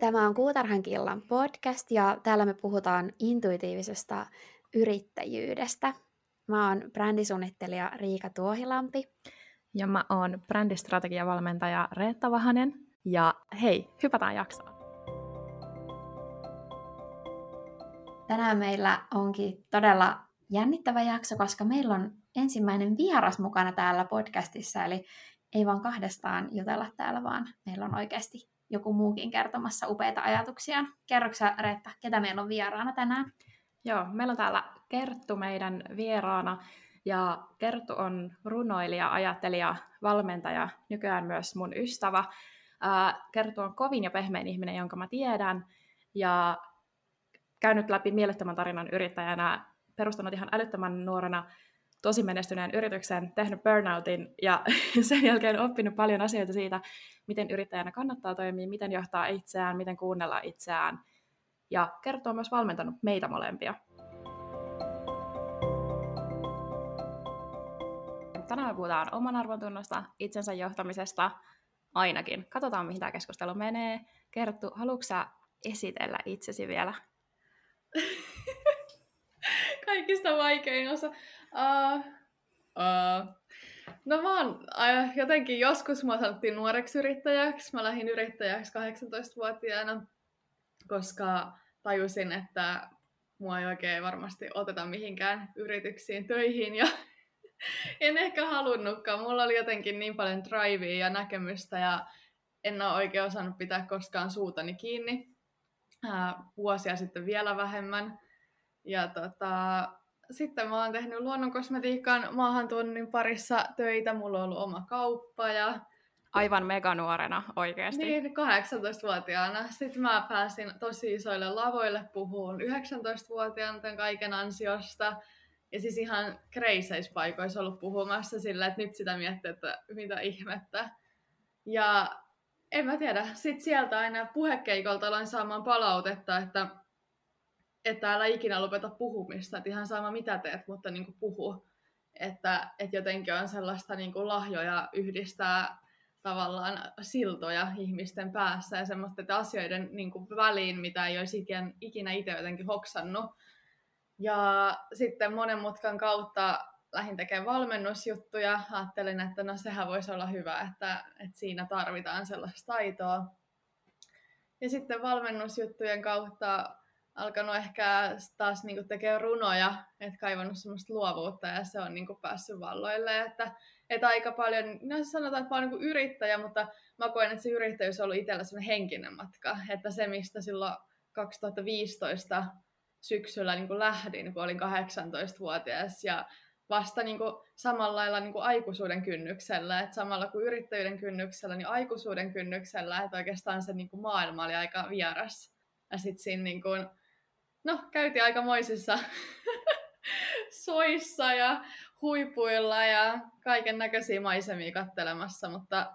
Tämä on Kuutarhan killan podcast ja täällä me puhutaan intuitiivisesta yrittäjyydestä. Mä oon brändisuunnittelija Riika Tuohilampi. Ja mä oon brändistrategiavalmentaja Reetta Vahanen. Ja hei, hypätään jaksoon. Tänään meillä onkin todella jännittävä jakso, koska meillä on ensimmäinen vieras mukana täällä podcastissa, eli ei vaan kahdestaan jutella täällä, vaan meillä on oikeasti joku muukin kertomassa upeita ajatuksia. Kerroksä Reetta, ketä meillä on vieraana tänään? Joo, meillä on täällä Kerttu meidän vieraana. Ja Kerttu on runoilija, ajattelija, valmentaja, nykyään myös mun ystävä. Kerttu on kovin ja pehmein ihminen, jonka mä tiedän. Ja käynyt läpi mielettömän tarinan yrittäjänä, perustanut ihan älyttömän nuorena tosi menestyneen yrityksen, tehnyt burnoutin ja sen jälkeen oppinut paljon asioita siitä, miten yrittäjänä kannattaa toimia, miten johtaa itseään, miten kuunnella itseään. Ja kertoo myös valmentanut meitä molempia. Tänään me puhutaan oman arvontunnosta, itsensä johtamisesta, ainakin. Katsotaan, mihin tämä keskustelu menee. Kerttu, haluatko esitellä itsesi vielä? Kaikista vaikein osa. Uh, uh, No mä oon uh, jotenkin joskus mä sanottiin nuoreksi yrittäjäksi. Mä lähdin yrittäjäksi 18-vuotiaana, koska tajusin, että mua ei oikein varmasti oteta mihinkään yrityksiin töihin ja en ehkä halunnutkaan. Mulla oli jotenkin niin paljon drivea ja näkemystä ja en ole oikein osannut pitää koskaan suutani kiinni. Uh, vuosia sitten vielä vähemmän. Ja tota, sitten mä oon tehnyt luonnonkosmetiikan maahantuonnin parissa töitä. Mulla on ollut oma kauppa ja... Aivan meganuorena oikeasti. Niin, 18-vuotiaana. Sitten mä pääsin tosi isoille lavoille puhuun 19-vuotiaana tämän kaiken ansiosta. Ja siis ihan kreiseis paikoissa ollut puhumassa sillä, että nyt sitä miettii, että mitä ihmettä. Ja en mä tiedä, sitten sieltä aina puhekeikolta aloin saamaan palautetta, että että älä ikinä lopeta puhumista, että ihan sama mitä teet, mutta niin kuin puhu. Että, että jotenkin on sellaista niin kuin lahjoja yhdistää tavallaan siltoja ihmisten päässä ja semmoista että asioiden niin kuin väliin, mitä ei olisi ikinä itse jotenkin hoksannut. Ja sitten monen mutkan kautta lähdin tekemään valmennusjuttuja. Ajattelin, että no sehän voisi olla hyvä, että, että siinä tarvitaan sellaista taitoa. Ja sitten valmennusjuttujen kautta alkanut ehkä taas niin tekemään runoja, että kaivannut semmoista luovuutta ja se on niin päässyt valloille, että, että aika paljon, no sanotaan, että mä oon niin yrittäjä, mutta mä koen, että se yrittäjyys on ollut itsellä semmoinen henkinen matka, että se mistä silloin 2015 syksyllä niin kuin lähdin, kun olin 18-vuotias ja vasta niin kuin samalla lailla niin kuin aikuisuuden kynnyksellä, että samalla kuin yrittäjyyden kynnyksellä, niin aikuisuuden kynnyksellä, että oikeastaan se niin kuin maailma oli aika vieras. Ja sitten siinä niin kuin, no, käytiin aikamoisissa soissa ja huipuilla ja kaiken näköisiä maisemia kattelemassa, mutta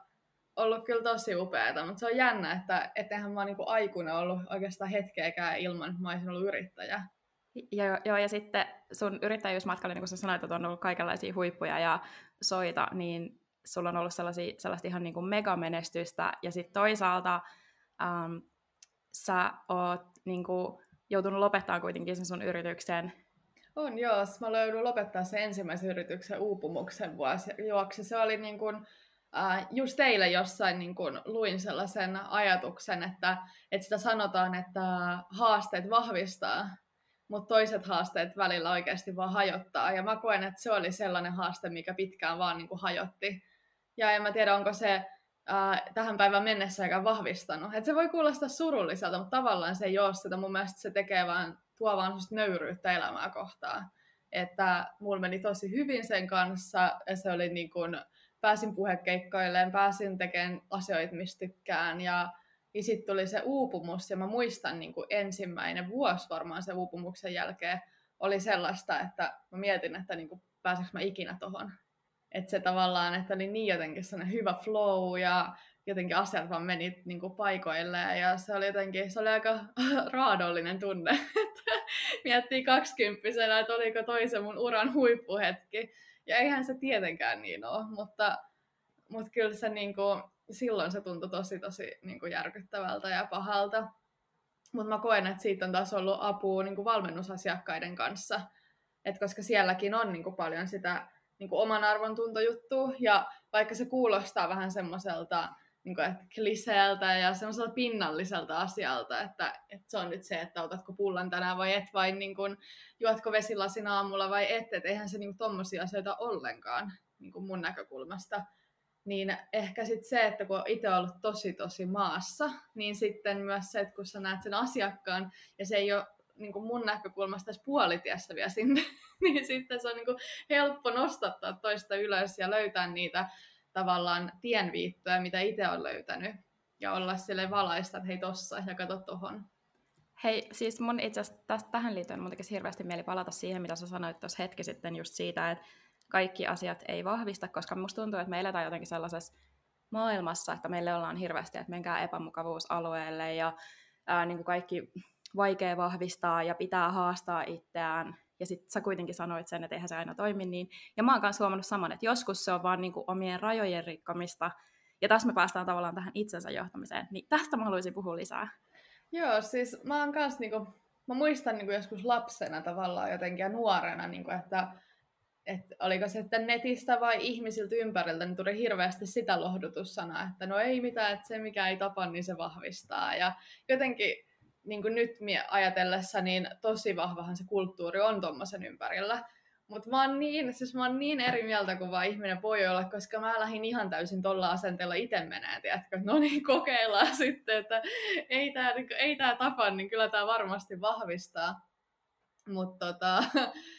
ollut kyllä tosi upeaa, mutta se on jännä, että eihän mä niinku aikuinen ollut oikeastaan hetkeäkään ilman, että mä olisin ollut yrittäjä. Joo, joo, ja sitten sun yrittäjyysmatkalla, niin kuin sä sanoit, että on ollut kaikenlaisia huippuja ja soita, niin sulla on ollut sellaisia, sellaista ihan niin kuin megamenestystä, ja sitten toisaalta ähm, sä oot niin kuin, joutunut lopettaa kuitenkin sen sun yrityksen? On joo, mä löydyn lopettaa sen ensimmäisen yrityksen uupumuksen vuoksi. Se oli niin kuin, äh, just teille jossain niin kuin, luin sellaisen ajatuksen, että, että sitä sanotaan, että haasteet vahvistaa, mutta toiset haasteet välillä oikeasti vaan hajottaa. Ja mä koen, että se oli sellainen haaste, mikä pitkään vaan niin kuin, hajotti. Ja en mä tiedä, onko se äh, tähän päivään mennessä aika vahvistanut. Et se voi kuulostaa surulliselta, mutta tavallaan se ei ole sitä. Mun mielestä se tekee vaan, tuo vaan nöyryyttä elämää kohtaan. Että mulla meni tosi hyvin sen kanssa ja se oli niin kuin, pääsin puhekeikkoilleen, pääsin tekemään asioita, mistä tykkään ja ja sitten tuli se uupumus, ja mä muistan niin ensimmäinen vuosi varmaan sen uupumuksen jälkeen oli sellaista, että mä mietin, että niin kuin, pääseekö mä ikinä tohon että se tavallaan, että oli niin jotenkin sellainen hyvä flow ja jotenkin asiat vaan meni niin kuin paikoilleen ja se oli jotenkin, se oli aika raadollinen tunne, että miettii kaksikymppisenä, että oliko toisen mun uran huippuhetki. Ja eihän se tietenkään niin ole, mutta Mutta kyllä se niin kuin, silloin se tuntui tosi tosi niin kuin järkyttävältä ja pahalta. Mutta mä koen, että siitä on taas ollut apua niin kuin valmennusasiakkaiden kanssa. Et koska sielläkin on niin kuin paljon sitä niin kuin oman arvon tuntojuttua. Ja vaikka se kuulostaa vähän semmoiselta niin kuin, että kliseeltä ja semmoiselta pinnalliselta asialta, että, että se on nyt se, että otatko pullan tänään vai et, vai niin kuin, juotko vesilasin aamulla vai et, että eihän se niin kuin, tommosia asioita ollenkaan niin kuin mun näkökulmasta. Niin ehkä sitten se, että kun itse ollut tosi tosi maassa, niin sitten myös se, että kun sä näet sen asiakkaan ja se ei ole niin kuin mun näkökulmasta edes puolitiessä vielä sinne, niin sitten se on niin kuin helppo nostattaa toista ylös ja löytää niitä tavallaan tienviittoja, mitä itse on löytänyt. Ja olla sille valaista, että hei tossa ja kato tohon. Hei, siis mun itse asiassa tähän liittyen mun tekisi hirveästi mieli palata siihen, mitä sä sanoit tuossa hetki sitten just siitä, että kaikki asiat ei vahvista, koska musta tuntuu, että me eletään jotenkin sellaisessa maailmassa, että meille ollaan hirveästi, että menkää epämukavuusalueelle ja ää, niin kuin kaikki vaikea vahvistaa ja pitää haastaa itseään. Ja sitten sä kuitenkin sanoit sen, että eihän se aina toimi niin. Ja mä oon kanssa huomannut saman, että joskus se on vaan niin kuin omien rajojen rikkomista. Ja tässä me päästään tavallaan tähän itsensä johtamiseen. Niin tästä mä haluaisin puhua lisää. Joo, siis mä oon kanssa niinku, mä muistan niinku joskus lapsena tavallaan jotenkin ja nuorena, niinku, että että oliko se sitten netistä vai ihmisiltä ympäriltä, niin tuli hirveästi sitä lohdutussanaa, että no ei mitään, että se mikä ei tapa, niin se vahvistaa. Ja jotenkin niin kuin nyt ajatellessa, niin tosi vahvahan se kulttuuri on tuommoisen ympärillä. Mutta mä niin, siis mä oon niin eri mieltä kuin vaan ihminen voi olla, koska mä lähdin ihan täysin tuolla asenteella itse menee, tiedätkö? No niin, kokeillaan sitten, että ei tämä niin ei tää tapa, niin kyllä tämä varmasti vahvistaa. Mutta tota,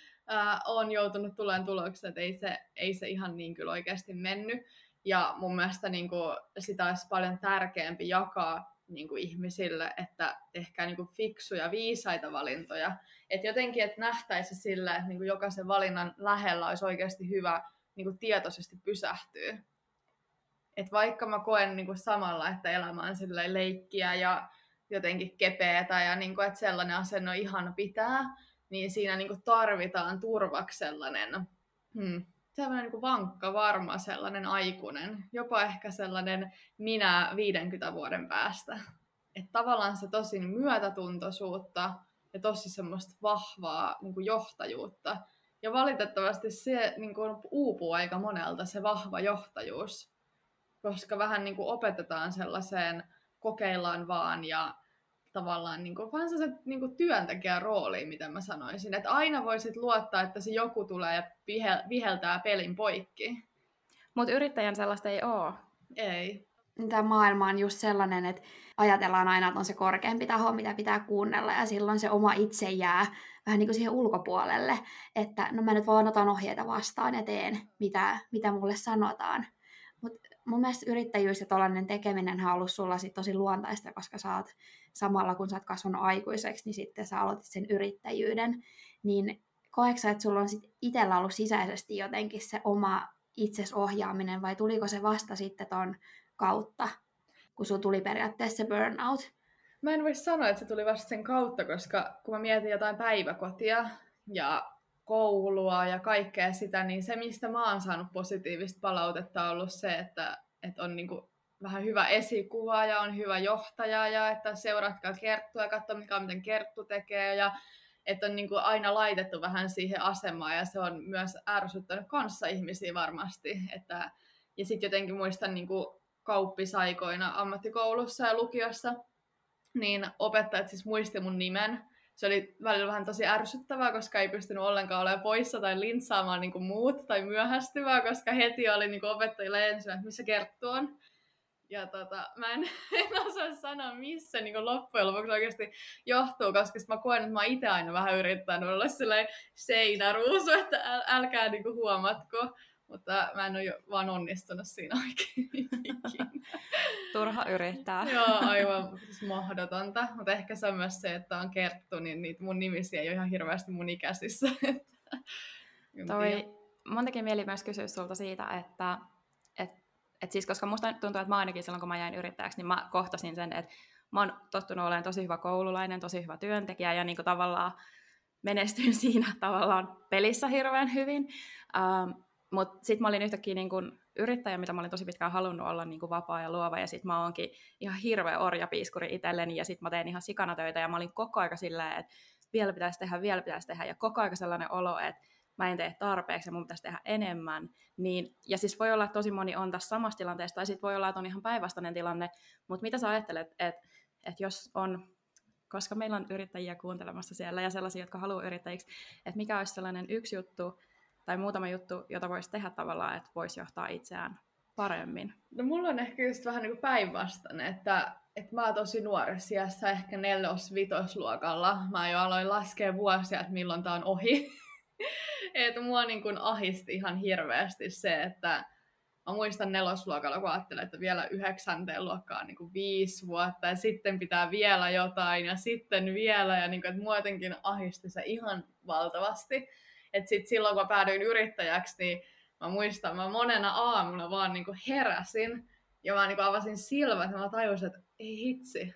on joutunut tuleen tulokseen, että ei se, ei se ihan niin kyllä oikeasti mennyt. Ja mun mielestä niin kuin, sitä olisi paljon tärkeämpi jakaa niin kuin ihmisille, että tehkää niin kuin fiksuja, viisaita valintoja. Että jotenkin, että nähtäisi sillä, että niin kuin jokaisen valinnan lähellä olisi oikeasti hyvä niin kuin tietoisesti pysähtyä. Että vaikka mä koen niin kuin samalla, että elämä on leikkiä ja jotenkin kepeätä ja niin kuin, että sellainen asenne on ihana pitää, niin siinä niin kuin tarvitaan turvaksi sellainen hmm, sellainen niin vankka, varma, sellainen aikuinen, jopa ehkä sellainen minä 50 vuoden päästä. Että tavallaan se tosi myötätuntoisuutta ja tosi semmoista vahvaa niin kuin johtajuutta. Ja valitettavasti se niin kuin uupuu aika monelta, se vahva johtajuus, koska vähän niin kuin opetetaan sellaiseen kokeillaan vaan ja tavallaan niin kuin, vaan se niin kuin työntekijän rooli, miten mä sanoisin. Että aina voisit luottaa, että se joku tulee ja viheltää pelin poikki. Mutta yrittäjän sellaista ei ole. Ei. Tämä maailma on just sellainen, että ajatellaan aina, että on se korkeampi taho, mitä pitää kuunnella, ja silloin se oma itse jää vähän niin kuin siihen ulkopuolelle, että no mä nyt vaan otan ohjeita vastaan ja teen, mitä, mitä mulle sanotaan. Mun mielestä yrittäjyys ja tällainen tekeminen on ollut sulla sit tosi luontaista, koska sä oot samalla kun sä oot kasvanut aikuiseksi, niin sitten sä aloitit sen yrittäjyyden. Niin koetko että sulla on sit itsellä ollut sisäisesti jotenkin se oma itsesohjaaminen vai tuliko se vasta sitten ton kautta, kun sulla tuli periaatteessa se burnout? Mä en voi sanoa, että se tuli vasta sen kautta, koska kun mä mietin jotain päiväkotia ja koulua ja kaikkea sitä, niin se, mistä mä oon saanut positiivista palautetta, on ollut se, että, että on niin kuin vähän hyvä esikuva ja on hyvä johtaja ja että seuratkaa Kerttua ja katso mikä miten Kerttu tekee ja että on niin kuin aina laitettu vähän siihen asemaan ja se on myös ärsyttänyt kanssa ihmisiä varmasti. Että, ja sitten jotenkin muistan niin kuin kauppisaikoina ammattikoulussa ja lukiossa, niin opettajat siis muisti mun nimen se oli välillä vähän tosi ärsyttävää, koska ei pystynyt ollenkaan olemaan poissa tai lintsaamaan niin kuin muut tai myöhästyvää, koska heti oli niin kuin opettajille ensin, että missä Kerttu on. Ja tota, mä en, en osaa sanoa, missä niin loppujen lopuksi oikeasti johtuu, koska mä koen, että mä itse aina vähän yrittänyt olla seinäruusu, että äl, älkää niin huomatko. Mutta mä en ole vaan onnistunut siinä oikein Turha yrittää. Joo, aivan siis mahdotonta. Mutta ehkä se on myös se, että on kerttu, niin niitä mun nimisiä ei ole ihan hirveästi mun ikäisissä. Toi, mun teki mieli myös kysyä sulta siitä, että et, et siis koska musta tuntuu, että mä ainakin silloin, kun mä jäin yrittäjäksi, niin mä kohtasin sen, että mä oon tottunut olemaan tosi hyvä koululainen, tosi hyvä työntekijä ja niin kuin tavallaan menestyin siinä tavallaan pelissä hirveän hyvin. Um, mutta sitten mä olin yhtäkkiä niin kun yrittäjä, mitä mä olin tosi pitkään halunnut olla niin kuin vapaa ja luova, ja sitten mä oonkin ihan hirveä orjapiiskuri itselleni, ja sitten mä teen ihan sikana töitä, ja mä olin koko aika silleen, että vielä pitäisi tehdä, vielä pitäisi tehdä, ja koko aika sellainen olo, että mä en tee tarpeeksi ja mun pitäisi tehdä enemmän. Niin, ja siis voi olla, että tosi moni on tässä samassa tilanteessa, tai sitten voi olla, että on ihan päinvastainen tilanne, mutta mitä sä ajattelet, että, että jos on, koska meillä on yrittäjiä kuuntelemassa siellä ja sellaisia, jotka haluaa yrittäjiksi, että mikä olisi sellainen yksi juttu tai muutama juttu, jota voisi tehdä tavallaan, että voisi johtaa itseään paremmin? No mulla on ehkä just vähän niin päinvastainen, että, että mä oon tosi nuoressa iässä, ehkä nelos-vitosluokalla. Mä jo aloin laskea vuosia, että milloin tää on ohi. että mua niin kuin ahisti ihan hirveästi se, että mä muistan nelosluokalla, kun ajattelin, että vielä yhdeksänteen luokkaan niin kuin viisi vuotta ja sitten pitää vielä jotain ja sitten vielä ja niin kuin, että mua jotenkin ahisti se ihan valtavasti. Että sitten silloin, kun päädyin yrittäjäksi, niin mä muistan, mä monena aamuna vaan niin kuin heräsin ja mä niin kuin avasin silmät ja mä tajusin, että ei hitsi,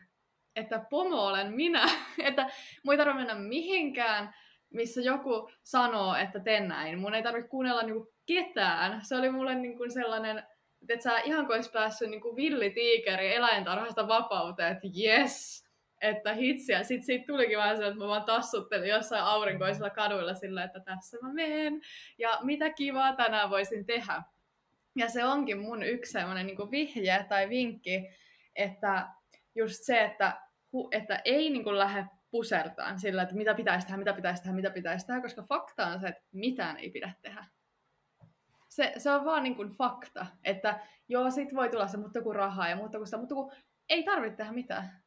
että pomo olen minä, että mun ei tarvitse mennä mihinkään, missä joku sanoo, että teen näin. Mun ei tarvitse kuunnella niinku ketään. Se oli mulle niinku sellainen, että sä ihan kuin olisi päässyt niinku villitiikeri eläintarhasta vapauteen, että yes, että hitsiä. Sitten siitä tulikin vähän se, että mä vaan tassuttelin jossain aurinkoisilla kaduilla sillä, että tässä mä menen ja mitä kivaa tänään voisin tehdä. Ja se onkin mun yksi sellainen niin vihje tai vinkki, että just se, että, että ei niin kuin lähde pusertaan sillä, että mitä pitäisi tehdä, mitä pitäisi tehdä, mitä pitäisi tehdä, koska fakta on se, että mitään ei pidä tehdä. Se, se on vaan niin kuin fakta, että joo, sit voi tulla se, mutta kun rahaa ja mutta kun sitä, mutta kun ei tarvitse tehdä mitään.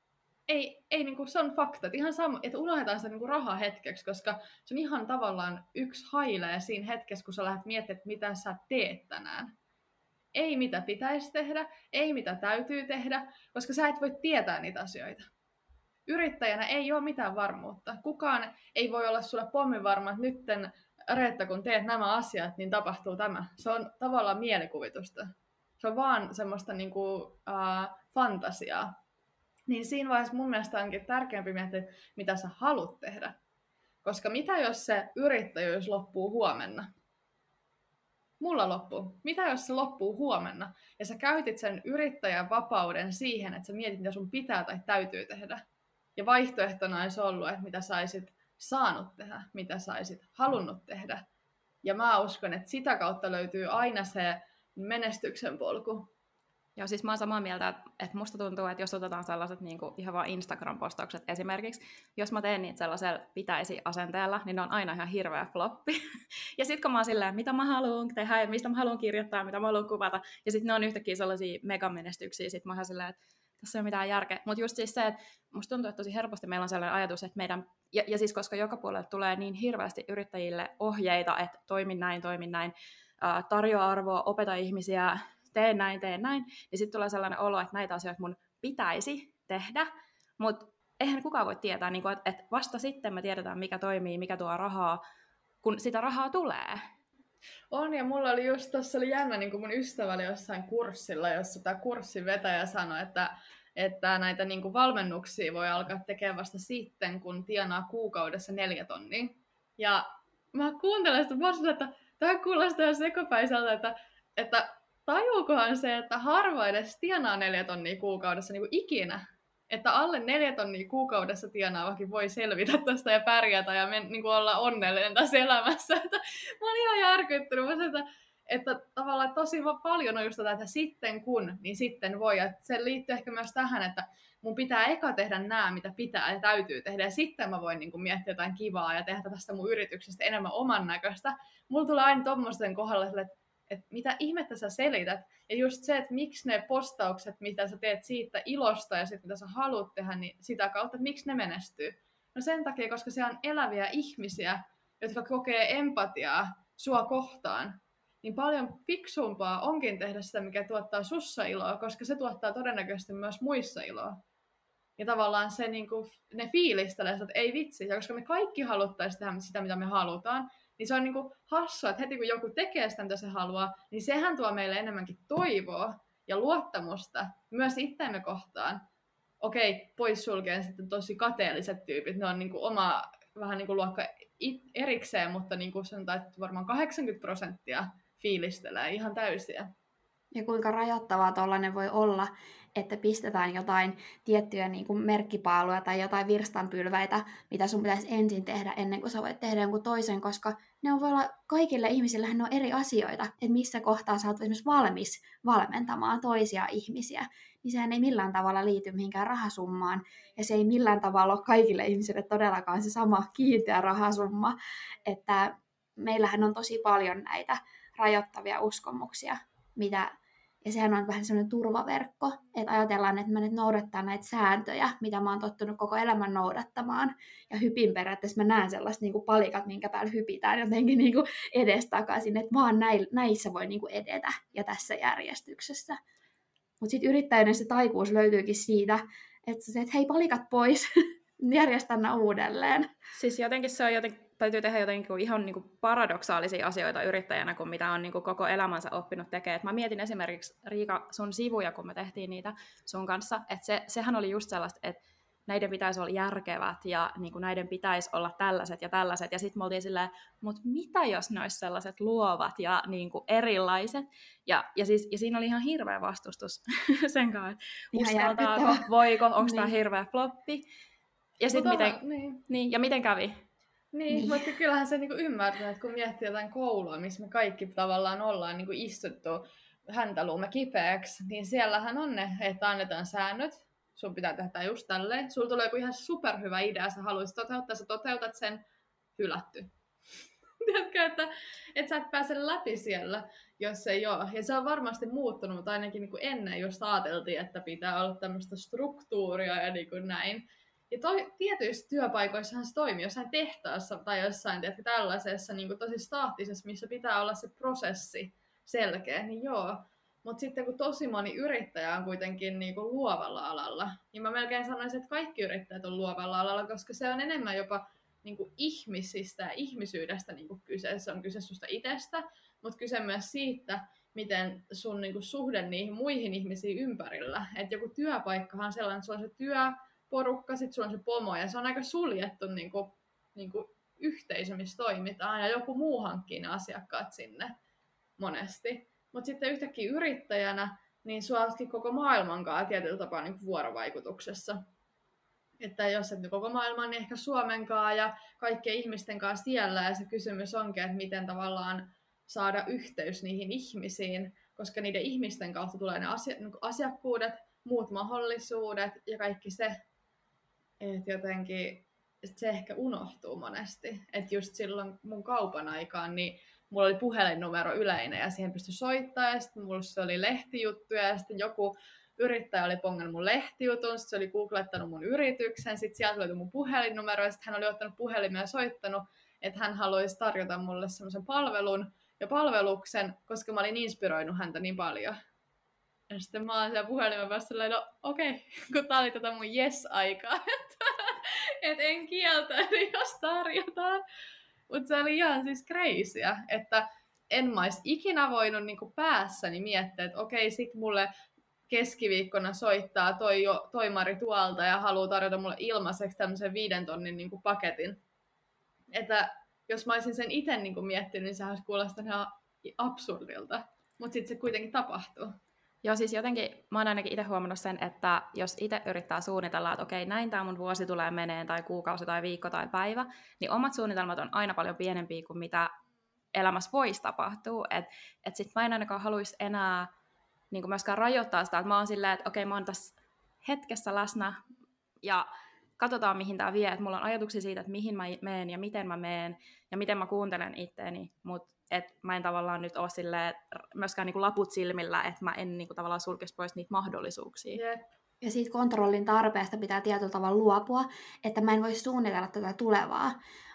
Ei, ei niin kuin, se on fakta, että ihan sama, että unohdetaan sitä niin kuin rahaa hetkeksi, koska se on ihan tavallaan yksi hailee siinä hetkessä, kun sä lähdet miettimään, että mitä sä teet tänään. Ei mitä pitäisi tehdä, ei mitä täytyy tehdä, koska sä et voi tietää niitä asioita yrittäjänä ei ole mitään varmuutta. Kukaan ei voi olla sulle pommin varma, että nytten Reetta, kun teet nämä asiat, niin tapahtuu tämä. Se on tavallaan mielikuvitusta. Se on vaan semmoista niin kuin, uh, fantasiaa. Niin siinä vaiheessa mun mielestä onkin tärkeämpi miettiä, mitä sä haluat tehdä. Koska mitä jos se yrittäjyys loppuu huomenna? Mulla loppuu. Mitä jos se loppuu huomenna? Ja sä käytit sen yrittäjän vapauden siihen, että sä mietit, mitä sun pitää tai täytyy tehdä. Ja vaihtoehtona olisi ollut, että mitä saisit saanut tehdä, mitä saisit halunnut tehdä. Ja mä uskon, että sitä kautta löytyy aina se menestyksen polku. Joo, siis mä oon samaa mieltä, että musta tuntuu, että jos otetaan sellaiset niin kuin ihan vaan Instagram-postaukset esimerkiksi, jos mä teen niitä sellaisella pitäisi asenteella, niin ne on aina ihan hirveä floppi. ja sitten kun mä oon silleen, mitä mä haluan tehdä, mistä mä haluan kirjoittaa, mitä mä haluan kuvata, ja sitten ne on yhtäkkiä sellaisia megamenestyksiä, sitten mä oon silleen, että tässä ei ole mitään järkeä. Mutta just siis se, että musta tuntuu, että tosi helposti meillä on sellainen ajatus, että meidän, ja, ja siis koska joka puolelle tulee niin hirveästi yrittäjille ohjeita, että toimin näin, toimin näin, tarjoa arvoa, opeta ihmisiä, tee näin, tee näin, niin sitten tulee sellainen olo, että näitä asioita mun pitäisi tehdä, mutta eihän kukaan voi tietää, niin että, että vasta sitten me tiedetään, mikä toimii, mikä tuo rahaa, kun sitä rahaa tulee. On, ja mulla oli just tuossa oli jännä, niin kuin mun ystävä oli jossain kurssilla, jossa tämä kurssin vetäjä sanoi, että, että näitä niin kuin valmennuksia voi alkaa tekemään vasta sitten, kun tienaa kuukaudessa neljä tonnia. Ja mä kuuntelen sitä, mä että tämä kuulostaa sekopäiseltä, että, että tajuukohan se, että harva edes tienaa neljä tonnia kuukaudessa niin kuin ikinä että alle neljä tonnia kuukaudessa tienaavakin voi selvitä tästä ja pärjätä ja men, niin kuin olla onnellinen tässä elämässä. Että mä olin ihan järkyttynyt, mä että, että tavallaan tosi paljon on just tätä, että sitten kun, niin sitten voi. Ja se liittyy ehkä myös tähän, että mun pitää eka tehdä nämä, mitä pitää ja täytyy tehdä, ja sitten mä voin niin kuin, miettiä jotain kivaa ja tehdä tästä mun yrityksestä enemmän oman näköistä. Mulla tulee aina tuommoisten kohdalla että että mitä ihmettä sä selität. Ja just se, että miksi ne postaukset, mitä sä teet siitä ilosta ja sitten mitä sä haluat tehdä, niin sitä kautta, että miksi ne menestyy. No sen takia, koska se on eläviä ihmisiä, jotka kokee empatiaa sua kohtaan, niin paljon fiksumpaa onkin tehdä sitä, mikä tuottaa sussa iloa, koska se tuottaa todennäköisesti myös muissa iloa. Ja tavallaan se, niin kuin, ne fiilistelee, että ei vitsi, ja koska me kaikki haluttaisiin tehdä sitä, mitä me halutaan, niin se on niin hassua, että heti kun joku tekee sitä, mitä se haluaa, niin sehän tuo meille enemmänkin toivoa ja luottamusta myös itseämme kohtaan. Okei, poissulkeen sitten tosi kateelliset tyypit, ne on niin oma vähän niin luokka erikseen, mutta niin kuin sanotaan, että varmaan 80 prosenttia fiilistelee ihan täysiä. Ja kuinka rajoittavaa tuollainen voi olla, että pistetään jotain tiettyjä niin kuin merkkipaaluja tai jotain virstanpylväitä, mitä sun pitäisi ensin tehdä ennen kuin sä voit tehdä jonkun toisen, koska ne on voi olla, kaikille ihmisille ne on eri asioita, että missä kohtaa sä oot esimerkiksi valmis valmentamaan toisia ihmisiä, niin sehän ei millään tavalla liity mihinkään rahasummaan, ja se ei millään tavalla ole kaikille ihmisille todellakaan se sama kiinteä rahasumma, että meillähän on tosi paljon näitä rajoittavia uskomuksia, mitä ja sehän on vähän sellainen turvaverkko, että ajatellaan, että mä nyt noudattaa näitä sääntöjä, mitä mä oon tottunut koko elämän noudattamaan. Ja hypin periaatteessa mä näen sellaiset niin kuin palikat, minkä päällä hypitään jotenkin niin kuin edestakaisin, että vaan näissä voi niin kuin edetä ja tässä järjestyksessä. Mutta sitten yrittäjyyden se taikuus löytyykin siitä, että, se, että hei palikat pois, järjestä uudelleen. Siis jotenkin se on jotenkin täytyy tehdä jotenkin ihan niin kuin paradoksaalisia asioita yrittäjänä, kuin mitä on niin kuin koko elämänsä oppinut tekemään. mä mietin esimerkiksi, Riika, sun sivuja, kun me tehtiin niitä sun kanssa, että se, sehän oli just sellaista, että näiden pitäisi olla järkevät ja niin kuin näiden pitäisi olla tällaiset ja tällaiset. Ja sitten me oltiin silleen, mutta mitä jos ne olisi sellaiset luovat ja niin kuin erilaiset? Ja, ja, siis, ja siinä oli ihan hirveä vastustus sen kanssa, että uskaltaako, voiko, onko niin. tämä hirveä floppi. Ja, sit miten, niin. Niin, ja miten kävi? Niin, niin. mutta kyllähän se niinku ymmärtää, että kun miettii jotain koulua, missä me kaikki tavallaan ollaan niinku istuttu häntäluumme kipeäksi, niin siellähän on ne, että annetaan säännöt, sun pitää tehdä just tälleen. Sulla tulee joku ihan superhyvä idea, sä haluaisit toteuttaa, sä toteutat sen, hylätty. Tiedätkö, että, että sä et pääse läpi siellä, jos ei ole. Ja se on varmasti muuttunut, mutta ainakin niin kuin ennen just ajateltiin, että pitää olla tämmöistä struktuuria ja niin kuin näin. Ja toi, tietyissä työpaikoissahan se toimii, jossain tehtaassa tai jossain tiedätkö, tällaisessa niin kuin tosi staattisessa, missä pitää olla se prosessi selkeä, niin joo. Mutta sitten kun tosi moni yrittäjä on kuitenkin niin kuin luovalla alalla, niin mä melkein sanoisin, että kaikki yrittäjät on luovalla alalla, koska se on enemmän jopa niin kuin ihmisistä ja ihmisyydestä niin kuin kyse. Se on kyse susta itsestä, mutta kyse myös siitä, miten sun niin kuin, suhde niihin muihin ihmisiin ympärillä. Että joku työpaikkahan on sellainen, että se on se työ, porukka, sitten sulla on se pomo ja se on aika suljettu niin kuin, niin kuin yhteisö, missä toimitaan ja joku muu hankkii ne asiakkaat sinne monesti. Mutta sitten yhtäkkiä yrittäjänä, niin sua koko maailman kanssa tietyllä tapaa niin vuorovaikutuksessa. Että jos et koko maailman, niin ehkä Suomen kanssa ja kaikkien ihmisten kanssa siellä. Ja se kysymys onkin, että miten tavallaan saada yhteys niihin ihmisiin, koska niiden ihmisten kautta tulee ne asiakkuudet, muut mahdollisuudet ja kaikki se, että jotenkin se ehkä unohtuu monesti. Että just silloin mun kaupan aikaan, niin mulla oli puhelinnumero yleinen ja siihen pystyi soittaa ja sitten mulla se oli lehtijuttuja ja sitten joku yrittäjä oli pongannut mun lehtijutun, sitten se oli googlettanut mun yrityksen, sitten sieltä löytyi mun puhelinnumero ja sitten hän oli ottanut puhelimia ja soittanut, että hän haluaisi tarjota mulle semmoisen palvelun ja palveluksen, koska mä olin inspiroinut häntä niin paljon. Ja sitten mä oon siellä puhelimen päässä no okei, okay, kun tää oli tätä mun yes-aikaa, että et en kieltäydy, jos tarjotaan. Mutta se oli ihan siis crazyä, että en mä olisi ikinä voinut niin päässäni miettiä, että okei, okay, sit mulle keskiviikkona soittaa toi jo, toimari tuolta ja haluaa tarjota mulle ilmaiseksi tämmöisen viiden tonnin niin paketin. Että jos mä olisin sen itse niin miettinyt, niin sehän olisi kuulostanut ihan absurdilta. Mutta sitten se kuitenkin tapahtuu. Joo, siis jotenkin mä oon ainakin itse huomannut sen, että jos itse yrittää suunnitella, että okei, näin tämä mun vuosi tulee meneen, tai kuukausi, tai viikko, tai päivä, niin omat suunnitelmat on aina paljon pienempiä kuin mitä elämässä voisi tapahtua. Että et sit mä en ainakaan haluaisi enää niin myöskään rajoittaa sitä, että mä oon silleen, että okei, mä oon tässä hetkessä läsnä, ja katsotaan, mihin tämä vie. Että mulla on ajatuksia siitä, että mihin mä meen, ja miten mä meen, ja miten mä kuuntelen itteeni, mutta että mä en tavallaan nyt ole silleen, myöskään niin kuin laput silmillä, että mä en niin kuin tavallaan sulkisi pois niitä mahdollisuuksia. Yep. Ja siitä kontrollin tarpeesta pitää tietyllä tavalla luopua, että mä en voi suunnitella tätä tulevaa.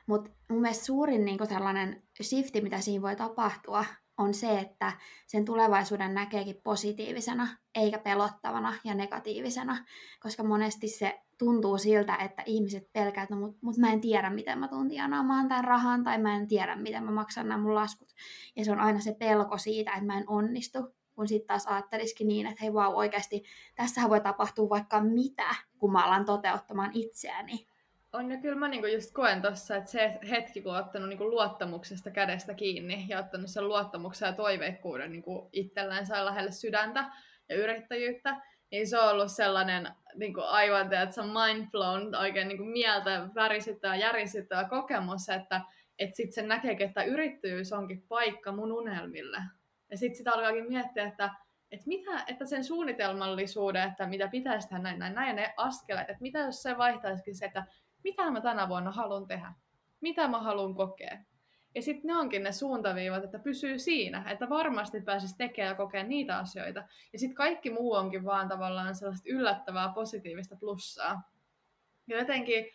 Mutta mun mielestä suurin niin sellainen shifti, mitä siinä voi tapahtua, on se, että sen tulevaisuuden näkeekin positiivisena, eikä pelottavana ja negatiivisena, koska monesti se tuntuu siltä, että ihmiset pelkää, että no, mut, mut mä en tiedä, miten mä tuun tienaamaan tämän rahan, tai mä en tiedä, miten mä maksan nämä mun laskut. Ja se on aina se pelko siitä, että mä en onnistu, kun sitten taas ajattelisikin niin, että hei vau, wow, oikeasti tässähän voi tapahtua vaikka mitä, kun mä alan toteuttamaan itseäni. On ja kyllä mä niinku just koen tuossa, että se hetki, kun on ottanut niinku luottamuksesta kädestä kiinni ja ottanut sen luottamuksen ja toiveikkuuden niinku saa lähelle sydäntä ja yrittäjyyttä, niin se on ollut sellainen niin kuin aivan teetä, mind blown, oikein niin kuin mieltä värisyttävä, järisyttävä kokemus, että että sitten se näkee, että yrittäjyys onkin paikka mun unelmille. Ja sitten sitä alkaakin miettiä, että, että, mitä, että sen suunnitelmallisuuden, että mitä pitäisi tehdä näin, näin, näin, ne askeleet, että mitä jos se vaihtaisikin se, että mitä mä tänä vuonna haluan tehdä, mitä mä haluan kokea. Ja sitten ne onkin ne suuntaviivat, että pysyy siinä, että varmasti pääsisi tekemään ja kokea niitä asioita. Ja sitten kaikki muu onkin vaan tavallaan sellaista yllättävää positiivista plussaa. Ja jotenkin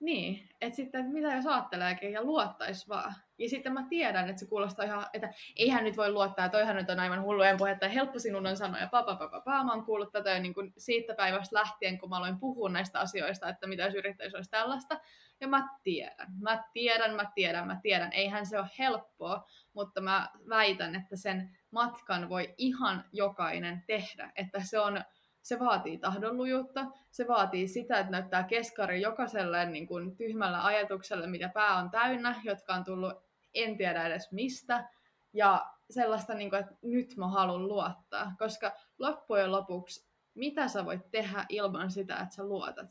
niin, että sitten että mitä jos ajatteleekin ja luottaisi vaan. Ja sitten mä tiedän, että se kuulostaa ihan, että eihän nyt voi luottaa, että toihan nyt on aivan hullujen puhetta ja helppo sinun on sanoa ja pa, pa, pa, pa, pa. Mä oon kuullut tätä jo niin kuin siitä päivästä lähtien, kun mä aloin puhua näistä asioista, että mitä jos yrittäjyys olisi tällaista. Ja mä tiedän, mä tiedän, mä tiedän, mä tiedän. Eihän se ole helppoa, mutta mä väitän, että sen matkan voi ihan jokainen tehdä. Että se on se vaatii tahdonlujuutta, se vaatii sitä, että näyttää keskari jokaiselle niin kuin tyhmällä ajatukselle, mitä pää on täynnä, jotka on tullut en tiedä edes mistä, ja sellaista, niin kuin, että nyt mä haluan luottaa, koska loppujen lopuksi, mitä sä voit tehdä ilman sitä, että sä luotat?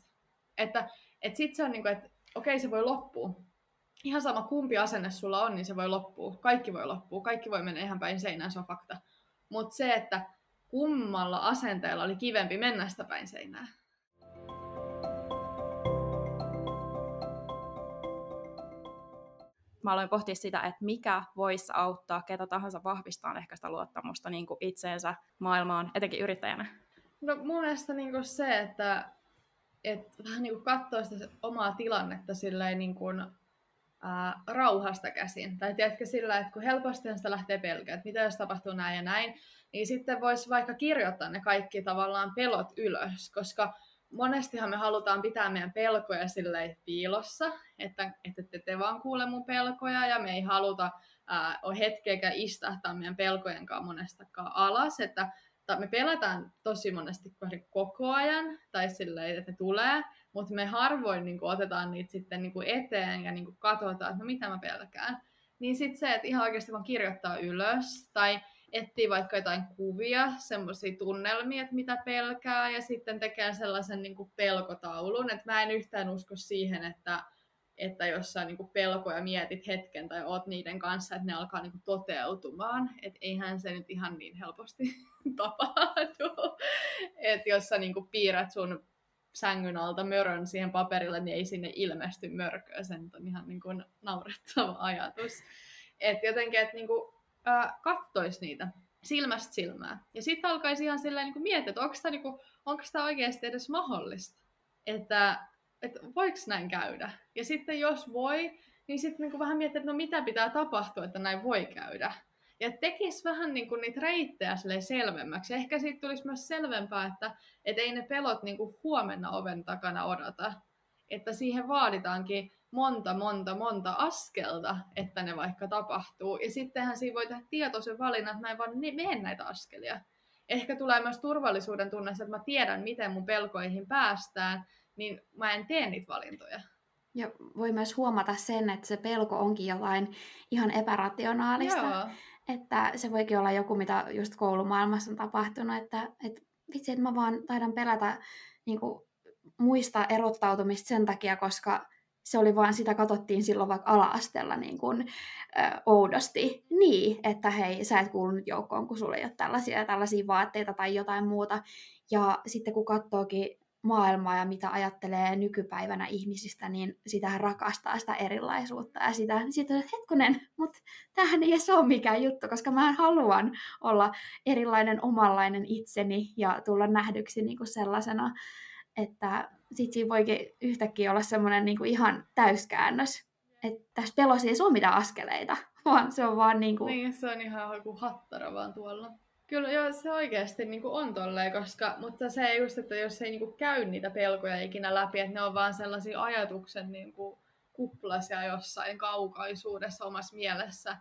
Että, että sit se on niin kuin, että okei, se voi loppua. Ihan sama kumpi asenne sulla on, niin se voi loppua. Kaikki voi loppua, kaikki voi mennä ihan päin seinään, se on fakta. Mutta se, että kummalla asenteella oli kivempi mennä sitä päin seinää. Mä aloin pohtia sitä, että mikä voisi auttaa ketä tahansa vahvistaa ehkä sitä luottamusta niin kuin itseensä maailmaan, etenkin yrittäjänä. No mun mielestä niin se, että, että vähän niin katsoo sitä omaa tilannetta silleen niin kuin, ää, rauhasta käsin. Tai tiedätkö sillä, että kun helposti sitä lähtee pelkää, että mitä jos tapahtuu näin ja näin, niin sitten voisi vaikka kirjoittaa ne kaikki tavallaan pelot ylös, koska monestihan me halutaan pitää meidän pelkoja silleen piilossa, että, että te, te vaan kuule mun pelkoja ja me ei haluta ää, hetkeäkään istahtaa meidän pelkojen kanssa monestakaan alas, että me pelätään tosi monesti koko ajan, tai silleen, että ne tulee, mutta me harvoin niin kuin, otetaan niitä sitten niin kuin eteen ja niin kuin, katsotaan, että no mitä mä pelkään. Niin sitten se, että ihan oikeasti vaan kirjoittaa ylös, tai etsii vaikka jotain kuvia, semmoisia tunnelmia, että mitä pelkää, ja sitten tekee sellaisen niin kuin pelkotaulun. Että mä en yhtään usko siihen, että, että jos sä kuin pelkoja mietit hetken tai oot niiden kanssa, että ne alkaa niin kuin toteutumaan. Että eihän se nyt ihan niin helposti tapahdu. Että jos sä kuin piirrät sun sängyn alta mörön siihen paperille, niin ei sinne ilmesty mörköä. Se on ihan niin kuin naurettava ajatus. Että jotenkin, että niin kuin äh, kattoisi niitä silmästä silmää. Ja sitten alkaisi ihan sillä niin miettiä, että onko tämä niin onko tämä oikeasti edes mahdollista. Että, että voiko näin käydä. Ja sitten jos voi, niin sitten niin vähän miettiä, että no mitä pitää tapahtua, että näin voi käydä. Ja tekisi vähän niin kuin niitä reittejä selvemmäksi. Ehkä siitä tulisi myös selvempää, että et ei ne pelot niin kuin huomenna oven takana odota. Että siihen vaaditaankin monta, monta, monta askelta, että ne vaikka tapahtuu. Ja sittenhän siinä voi tehdä tietoisen valinnan, että mä en vaan mene näitä askelia. Ehkä tulee myös turvallisuuden tunne, että mä tiedän, miten mun pelkoihin päästään, niin mä en tee niitä valintoja. Ja voi myös huomata sen, että se pelko onkin jotain ihan epärationaalista. Joo. Että se voikin olla joku, mitä just koulumaailmassa on tapahtunut, että, että vitsi, että mä vaan taidan pelätä niin kuin, muista erottautumista sen takia, koska se oli vaan, sitä katsottiin silloin vaikka ala-asteella niin kuin, ö, oudosti. Niin, että hei, sä et kuulu joukkoon, kun sulla ei ole tällaisia, tällaisia vaatteita tai jotain muuta. Ja sitten kun katsookin maailmaa ja mitä ajattelee nykypäivänä ihmisistä, niin sitä rakastaa sitä erilaisuutta ja sitä, niin sitten että hetkonen, mutta tämähän ei edes ole mikään juttu, koska mä haluan olla erilainen omanlainen itseni ja tulla nähdyksi niin kuin sellaisena, että sitten siinä voikin yhtäkkiä olla semmoinen niin kuin ihan täyskäännös, että tässä pelossa ei ole mitään askeleita, vaan se on vaan niin kuin... Niin, se on ihan joku hattara vaan tuolla. Kyllä joo, se oikeasti niin kuin on tolleen, koska, mutta se just, että jos ei niin kuin käy niitä pelkoja ikinä läpi, että ne on vaan sellaisia ajatuksen niin kuin kuplasia jossain kaukaisuudessa omassa mielessä,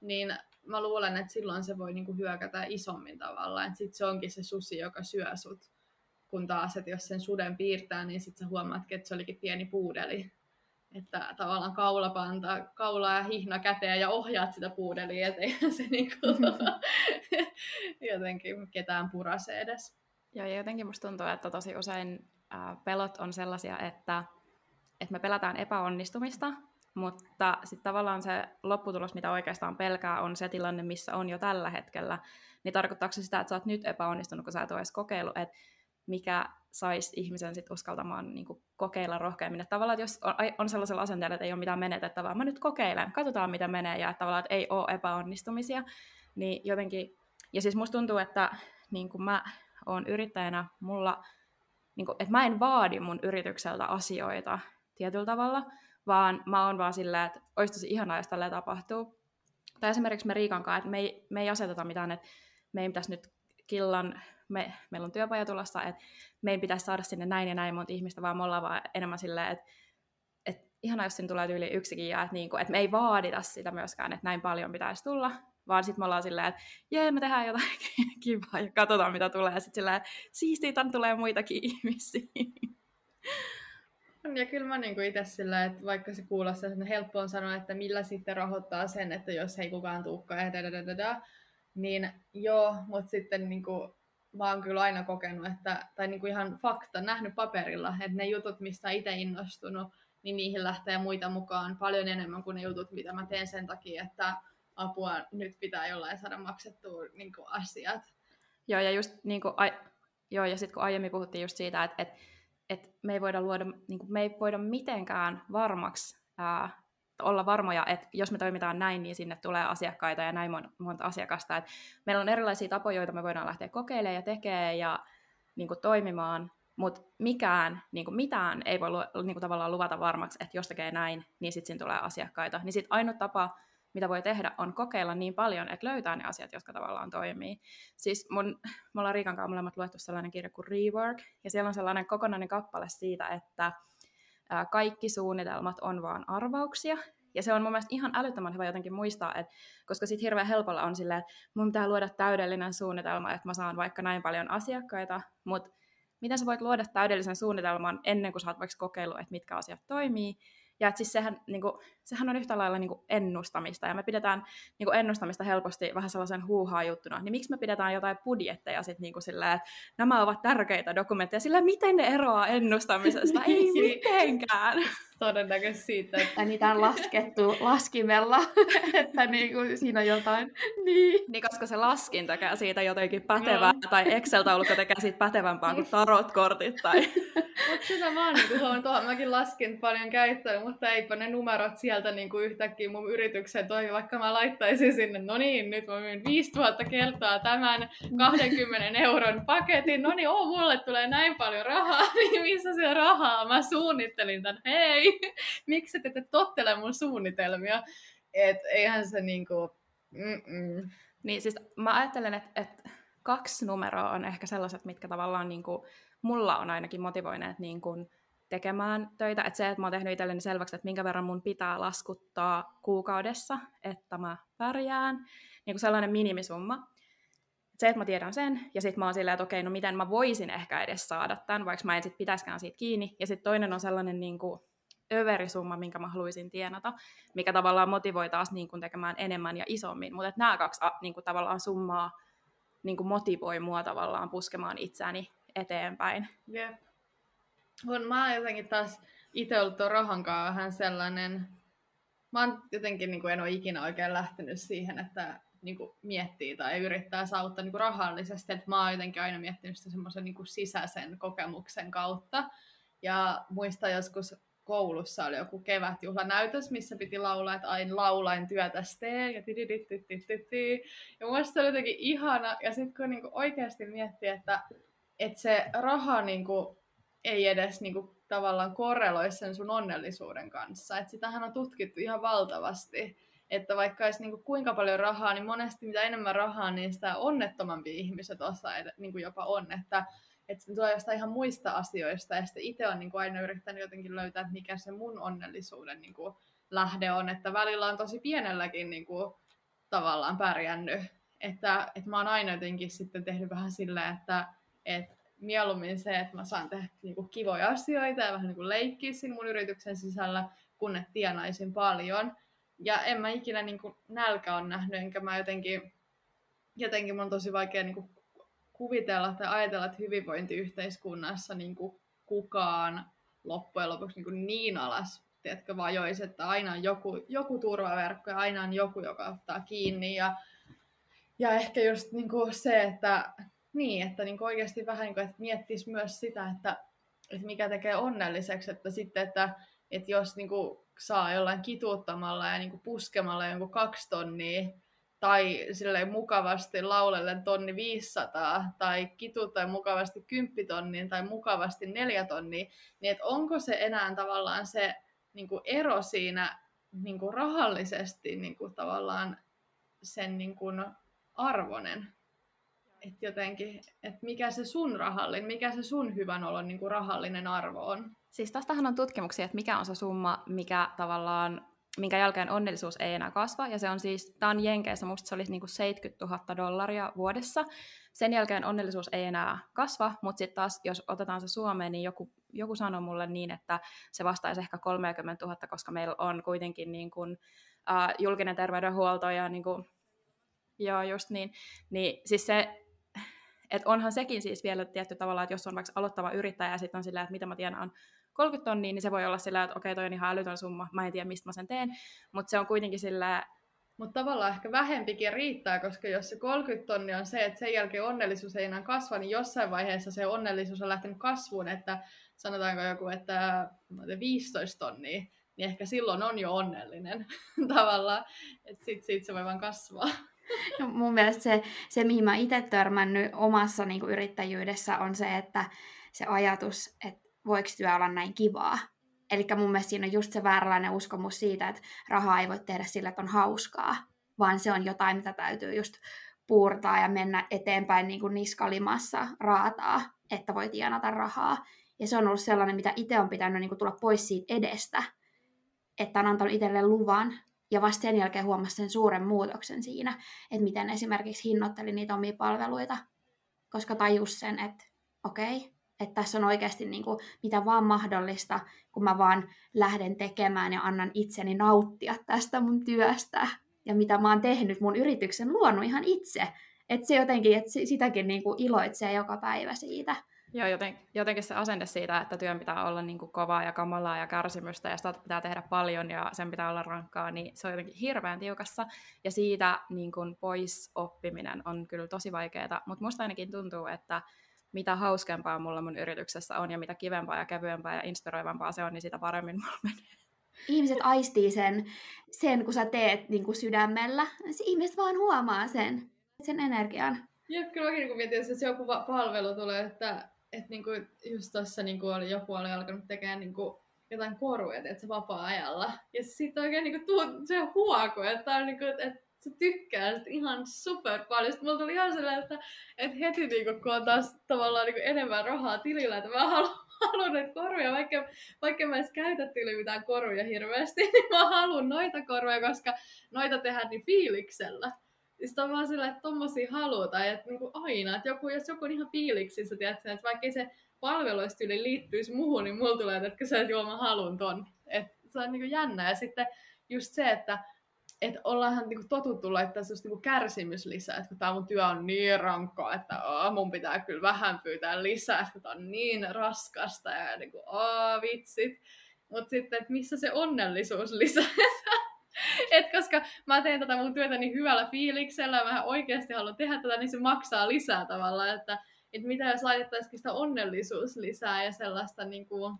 niin mä luulen, että silloin se voi niin kuin hyökätä isommin tavalla, että sitten se onkin se susi, joka syö sut kun taas, että jos sen suden piirtää, niin sitten sä huomaatkin, että se olikin pieni puudeli. Että tavallaan kaulapanta, kaula ja hihna käteen ja ohjaat sitä puudelia, ettei se niinku jotenkin ketään purase edes. Joo, ja jotenkin musta tuntuu, että tosi usein äh, pelot on sellaisia, että, että me pelätään epäonnistumista, mutta sitten tavallaan se lopputulos, mitä oikeastaan pelkää, on se tilanne, missä on jo tällä hetkellä. Niin tarkoittaako se sitä, että sä oot nyt epäonnistunut, kun sä et ole edes kokeillut, että mikä saisi ihmisen sit uskaltamaan niin kuin, kokeilla rohkeammin. Että tavallaan, että jos on, on sellaisella asenteella, että ei ole mitään menetettävää, mä nyt kokeilen, katsotaan mitä menee, ja että tavallaan, että ei ole epäonnistumisia, niin jotenkin, ja siis musta tuntuu, että niin kuin mä oon yrittäjänä, mulla, niin kuin, että mä en vaadi mun yritykseltä asioita tietyllä tavalla, vaan mä oon vaan silleen, että olisi tosi ihanaa, jos tälleen tapahtuu. Tai esimerkiksi me Riikan kanssa, että me ei, me ei aseteta mitään, että me ei pitäisi nyt killan, me, meillä on työpaja tulossa, että me ei pitäisi saada sinne näin ja näin monta ihmistä, vaan me ollaan vaan enemmän silleen, että, että ihanaa, jos sinne tulee yli yksikin, ja että, niin kuin, että me ei vaadita sitä myöskään, että näin paljon pitäisi tulla, vaan sitten me ollaan silleen, että jee, me tehdään jotain kivaa ja katsotaan, mitä tulee, ja sitten silleen, siistiä, tänne tulee muitakin ihmisiä. Ja kyllä mä niinku itse sillä, että vaikka se kuulostaa, että helppo on sanoa, että millä sitten rahoittaa sen, että jos ei kukaan tuukka ja dadadada, niin joo, mutta sitten niinku, mä oon kyllä aina kokenut, että, tai niinku ihan fakta, nähnyt paperilla, että ne jutut, mistä itse innostunut, niin niihin lähtee muita mukaan paljon enemmän kuin ne jutut, mitä mä teen sen takia, että apua nyt pitää jollain saada maksettua niin asiat. Joo, ja just niin kuin, ai, joo, ja sitten kun aiemmin puhuttiin just siitä, että, että, että me ei voida luoda, niin kuin, me ei voida mitenkään varmaksi ää, olla varmoja, että jos me toimitaan näin, niin sinne tulee asiakkaita ja näin monta asiakasta. Et meillä on erilaisia tapoja, joita me voidaan lähteä kokeilemaan ja tekemään ja niin kuin, toimimaan, mutta mikään, niin kuin, mitään ei voi niin kuin, tavallaan luvata varmaksi, että jos tekee näin, niin sitten tulee asiakkaita. Niin sitten ainut tapa, mitä voi tehdä, on kokeilla niin paljon, että löytää ne asiat, jotka tavallaan toimii. Siis mun, me ollaan Riikan kanssa molemmat luettu sellainen kirja kuin Rework, ja siellä on sellainen kokonainen kappale siitä, että kaikki suunnitelmat on vaan arvauksia, ja se on mun mielestä ihan älyttömän hyvä jotenkin muistaa, että, koska sitten hirveän helpolla on silleen, että mun pitää luoda täydellinen suunnitelma, että mä saan vaikka näin paljon asiakkaita, mutta miten sä voit luoda täydellisen suunnitelman ennen kuin sä oot vaikka kokeillut, että mitkä asiat toimii, ja että siis sehän, niin kuin, sehän on yhtä lailla niin kuin ennustamista, ja me pidetään niin kuin ennustamista helposti vähän sellaisen huuhaa juttuna, niin miksi me pidetään jotain budjetteja sitten niin kuin sillä, että nämä ovat tärkeitä dokumentteja, sillä miten ne eroaa ennustamisesta? Ei mitenkään todennäköisesti siitä. Että niitä on laskettu laskimella, että niinku siinä on jotain. Niin. niin, koska se laskin tekee siitä jotenkin pätevää, no. tai Excel-taulukko tekee siitä pätevämpää kuin tarot-kortit. Tai... mutta sitä mä oon niinku tuohon, mäkin laskin paljon käyttöön, mutta eipä ne numerot sieltä niinku yhtäkkiä mun yritykseen toimi, vaikka mä laittaisin sinne, no niin, nyt mä myyn 5000 kertaa tämän 20 euron paketin, no niin, oo, mulle tulee näin paljon rahaa, niin missä se rahaa? Mä suunnittelin tän, hei! miksi te tottele mun suunnitelmia? Et eihän se niinku... Mm-mm. Niin siis mä ajattelen, että, että kaksi numeroa on ehkä sellaiset, mitkä tavallaan niinku, mulla on ainakin motivoineet niin kuin tekemään töitä. Että se, että mä oon tehnyt itselleni selväksi, että minkä verran mun pitää laskuttaa kuukaudessa, että mä pärjään, niin kuin sellainen minimisumma. Se, että mä tiedän sen, ja sitten mä oon silleen, että okei, no miten mä voisin ehkä edes saada tämän, vaikka mä en sit pitäiskään siitä kiinni. Ja sitten toinen on sellainen niin kuin, överisumma, minkä mä haluaisin tienata, mikä tavallaan motivoi taas niin kuin tekemään enemmän ja isommin. Mutta nämä kaksi niin kuin tavallaan summaa niin kuin motivoi mua tavallaan puskemaan itseäni eteenpäin. Jep. On, mä oon jotenkin taas itse ollut tuon rahan kanssa vähän sellainen, mä oon jotenkin niin kuin en ole ikinä oikein lähtenyt siihen, että niin kuin miettii tai yrittää saavuttaa niin kuin rahallisesti, että mä oon jotenkin aina miettinyt sitä semmoisen niin sisäisen kokemuksen kautta. Ja muista joskus koulussa oli joku kevätjuhlanäytös, missä piti laulaa, että aina laulain työtä tee, ja Ja mun se oli jotenkin ihana, ja sitten kun niinku oikeasti miettii, että, että se raha niinku ei edes niinku tavallaan korreloi sen sun onnellisuuden kanssa. Että sitähän on tutkittu ihan valtavasti, että vaikka olisi niinku kuinka paljon rahaa, niin monesti mitä enemmän rahaa, niin sitä onnettomampi ihmiset osa niinku jopa on. Että että se tulee jostain ihan muista asioista, ja sitten itse on niin kuin aina yrittänyt jotenkin löytää, että mikä se mun onnellisuuden niin kuin lähde on, että välillä on tosi pienelläkin niin kuin, tavallaan pärjännyt, että, että mä oon aina jotenkin sitten tehnyt vähän silleen, että, että mieluummin se, että mä saan tehdä niin kuin kivoja asioita ja vähän niin kuin leikkiä siinä mun yrityksen sisällä, kun että tienaisin paljon. Ja en mä ikinä niin kuin nälkä on nähnyt, enkä mä jotenkin, jotenkin mun on tosi vaikea niin kuin kuvitella tai ajatella, että hyvinvointiyhteiskunnassa niin kuin kukaan loppujen lopuksi niin, niin alas tiedätkö, vajoisi, että aina on joku, joku turvaverkko ja aina on joku, joka ottaa kiinni. Ja, ja ehkä just niin kuin se, että, niin, että niin oikeasti vähän niin kuin, että miettisi myös sitä, että, että mikä tekee onnelliseksi, että sitten, että, että jos niin kuin saa jollain kituuttamalla ja niin kuin puskemalla jonkun kaksi tonnia, tai silleen mukavasti laulellen tonni 500 tai kituuttaa mukavasti kymppitonnin tai mukavasti neljä tonnia, niin että onko se enää tavallaan se niin kuin ero siinä niin kuin rahallisesti niin kuin tavallaan sen niin kuin arvonen. Että jotenkin, että mikä se sun rahallinen, mikä se sun hyvän olon niin kuin rahallinen arvo on. Siis tästähän on tutkimuksia, että mikä on se summa, mikä tavallaan minkä jälkeen onnellisuus ei enää kasva, ja se on siis, tämä on Jenkeissä, musta se oli niinku 70 000 dollaria vuodessa. Sen jälkeen onnellisuus ei enää kasva, mutta sitten taas, jos otetaan se Suomeen, niin joku, joku sanoi mulle niin, että se vastaisi ehkä 30 000, koska meillä on kuitenkin niin kuin, uh, julkinen terveydenhuolto ja niin kuin, joo, just niin, niin siis se, että onhan sekin siis vielä tietty tavalla, että jos on vaikka aloittava yrittäjä ja sitten on silleen, että mitä mä tienaan 30 tonnia, niin se voi olla sillä, että okei, toi on ihan älytön summa, mä en tiedä, mistä mä sen teen, mutta se on kuitenkin sillä... Mutta tavallaan ehkä vähempikin riittää, koska jos se 30 tonnia on se, että sen jälkeen onnellisuus ei enää kasva, niin jossain vaiheessa se onnellisuus on lähtenyt kasvuun, että sanotaanko joku, että 15 tonnia, niin ehkä silloin on jo onnellinen tavallaan, että sit, sit se voi vaan kasvaa. No, mun mielestä se, se, mihin mä itse törmännyt omassa niin kuin yrittäjyydessä, on se, että se ajatus, että voiko työ olla näin kivaa. Eli mun mielestä siinä on just se vääränlainen uskomus siitä, että rahaa ei voi tehdä sillä, että on hauskaa, vaan se on jotain, mitä täytyy just puurtaa ja mennä eteenpäin niin kuin niskalimassa raataa, että voi tienata rahaa. Ja se on ollut sellainen, mitä itse on pitänyt niin kuin tulla pois siitä edestä, että on antanut itselle luvan. Ja vasta sen jälkeen huomasi sen suuren muutoksen siinä, että miten esimerkiksi hinnoitteli niitä omia palveluita, koska tajus sen, että okei, okay, että tässä on oikeasti niin kuin mitä vaan mahdollista, kun mä vaan lähden tekemään ja annan itseni nauttia tästä mun työstä ja mitä mä oon tehnyt mun yrityksen luonut ihan itse. Että se jotenkin, että sitäkin niin kuin iloitsee joka päivä siitä. Joo, joten, jotenkin se asenne siitä, että työn pitää olla niin kuin kovaa ja kamalaa ja kärsimystä ja sitä pitää tehdä paljon ja sen pitää olla rankkaa, niin se on jotenkin hirveän tiukassa. Ja siitä niin kuin pois oppiminen on kyllä tosi vaikeaa, mutta musta ainakin tuntuu, että mitä hauskempaa mulla mun yrityksessä on ja mitä kivempaa ja kevyempää ja inspiroivampaa se on, niin sitä paremmin mulla menee. Ihmiset aistii sen, sen kun sä teet niin kuin sydämellä. Ihmiset vaan huomaa sen, sen energian. Jep, kyllä mäkin niin mietin, että joku palvelu tulee, että, että niin kuin just tuossa niin kuin oli, joku oli alkanut tekemään niin kuin jotain koruja, että se vapaa-ajalla. Ja sitten oikein niin kuin, tuu, se huoku, että, on niin kuin, että sä tykkäät ihan super paljon. Sitten mulla tuli ihan sellainen, että, että heti niinku, kun on taas tavallaan niinku enemmän rahaa tilillä, että mä haluan, haluan näitä koruja, vaikka, vaikka mä edes käytä tili mitään koruja hirveästi, niin mä haluan noita koruja, koska noita tehdään niin fiiliksellä. Sitten on vaan sillä, että tommosia halutaan, että niinku aina, että joku, jos joku on ihan fiiliksissä, tiedätkö, että vaikka se palveluistyyli liittyisi muuhun, niin mulla tulee, että sä et juo, mä ton. Et se on niinku jännä. Ja sitten just se, että että ollaanhan niinku totuttu laittaa sellaista niinku kärsimys lisää, että kun tämä mun työ on niin rankkaa, että oh, mun pitää kyllä vähän pyytää lisää, että tämä on niin raskasta ja niinku, oh, vitsit. Mutta sitten, että missä se onnellisuus lisää? Et koska mä teen tätä mun työtä niin hyvällä fiiliksellä ja mä oikeasti haluan tehdä tätä, niin se maksaa lisää tavallaan, että, että mitä jos laitettaisiin sitä onnellisuus lisää ja sellaista, niin kuin,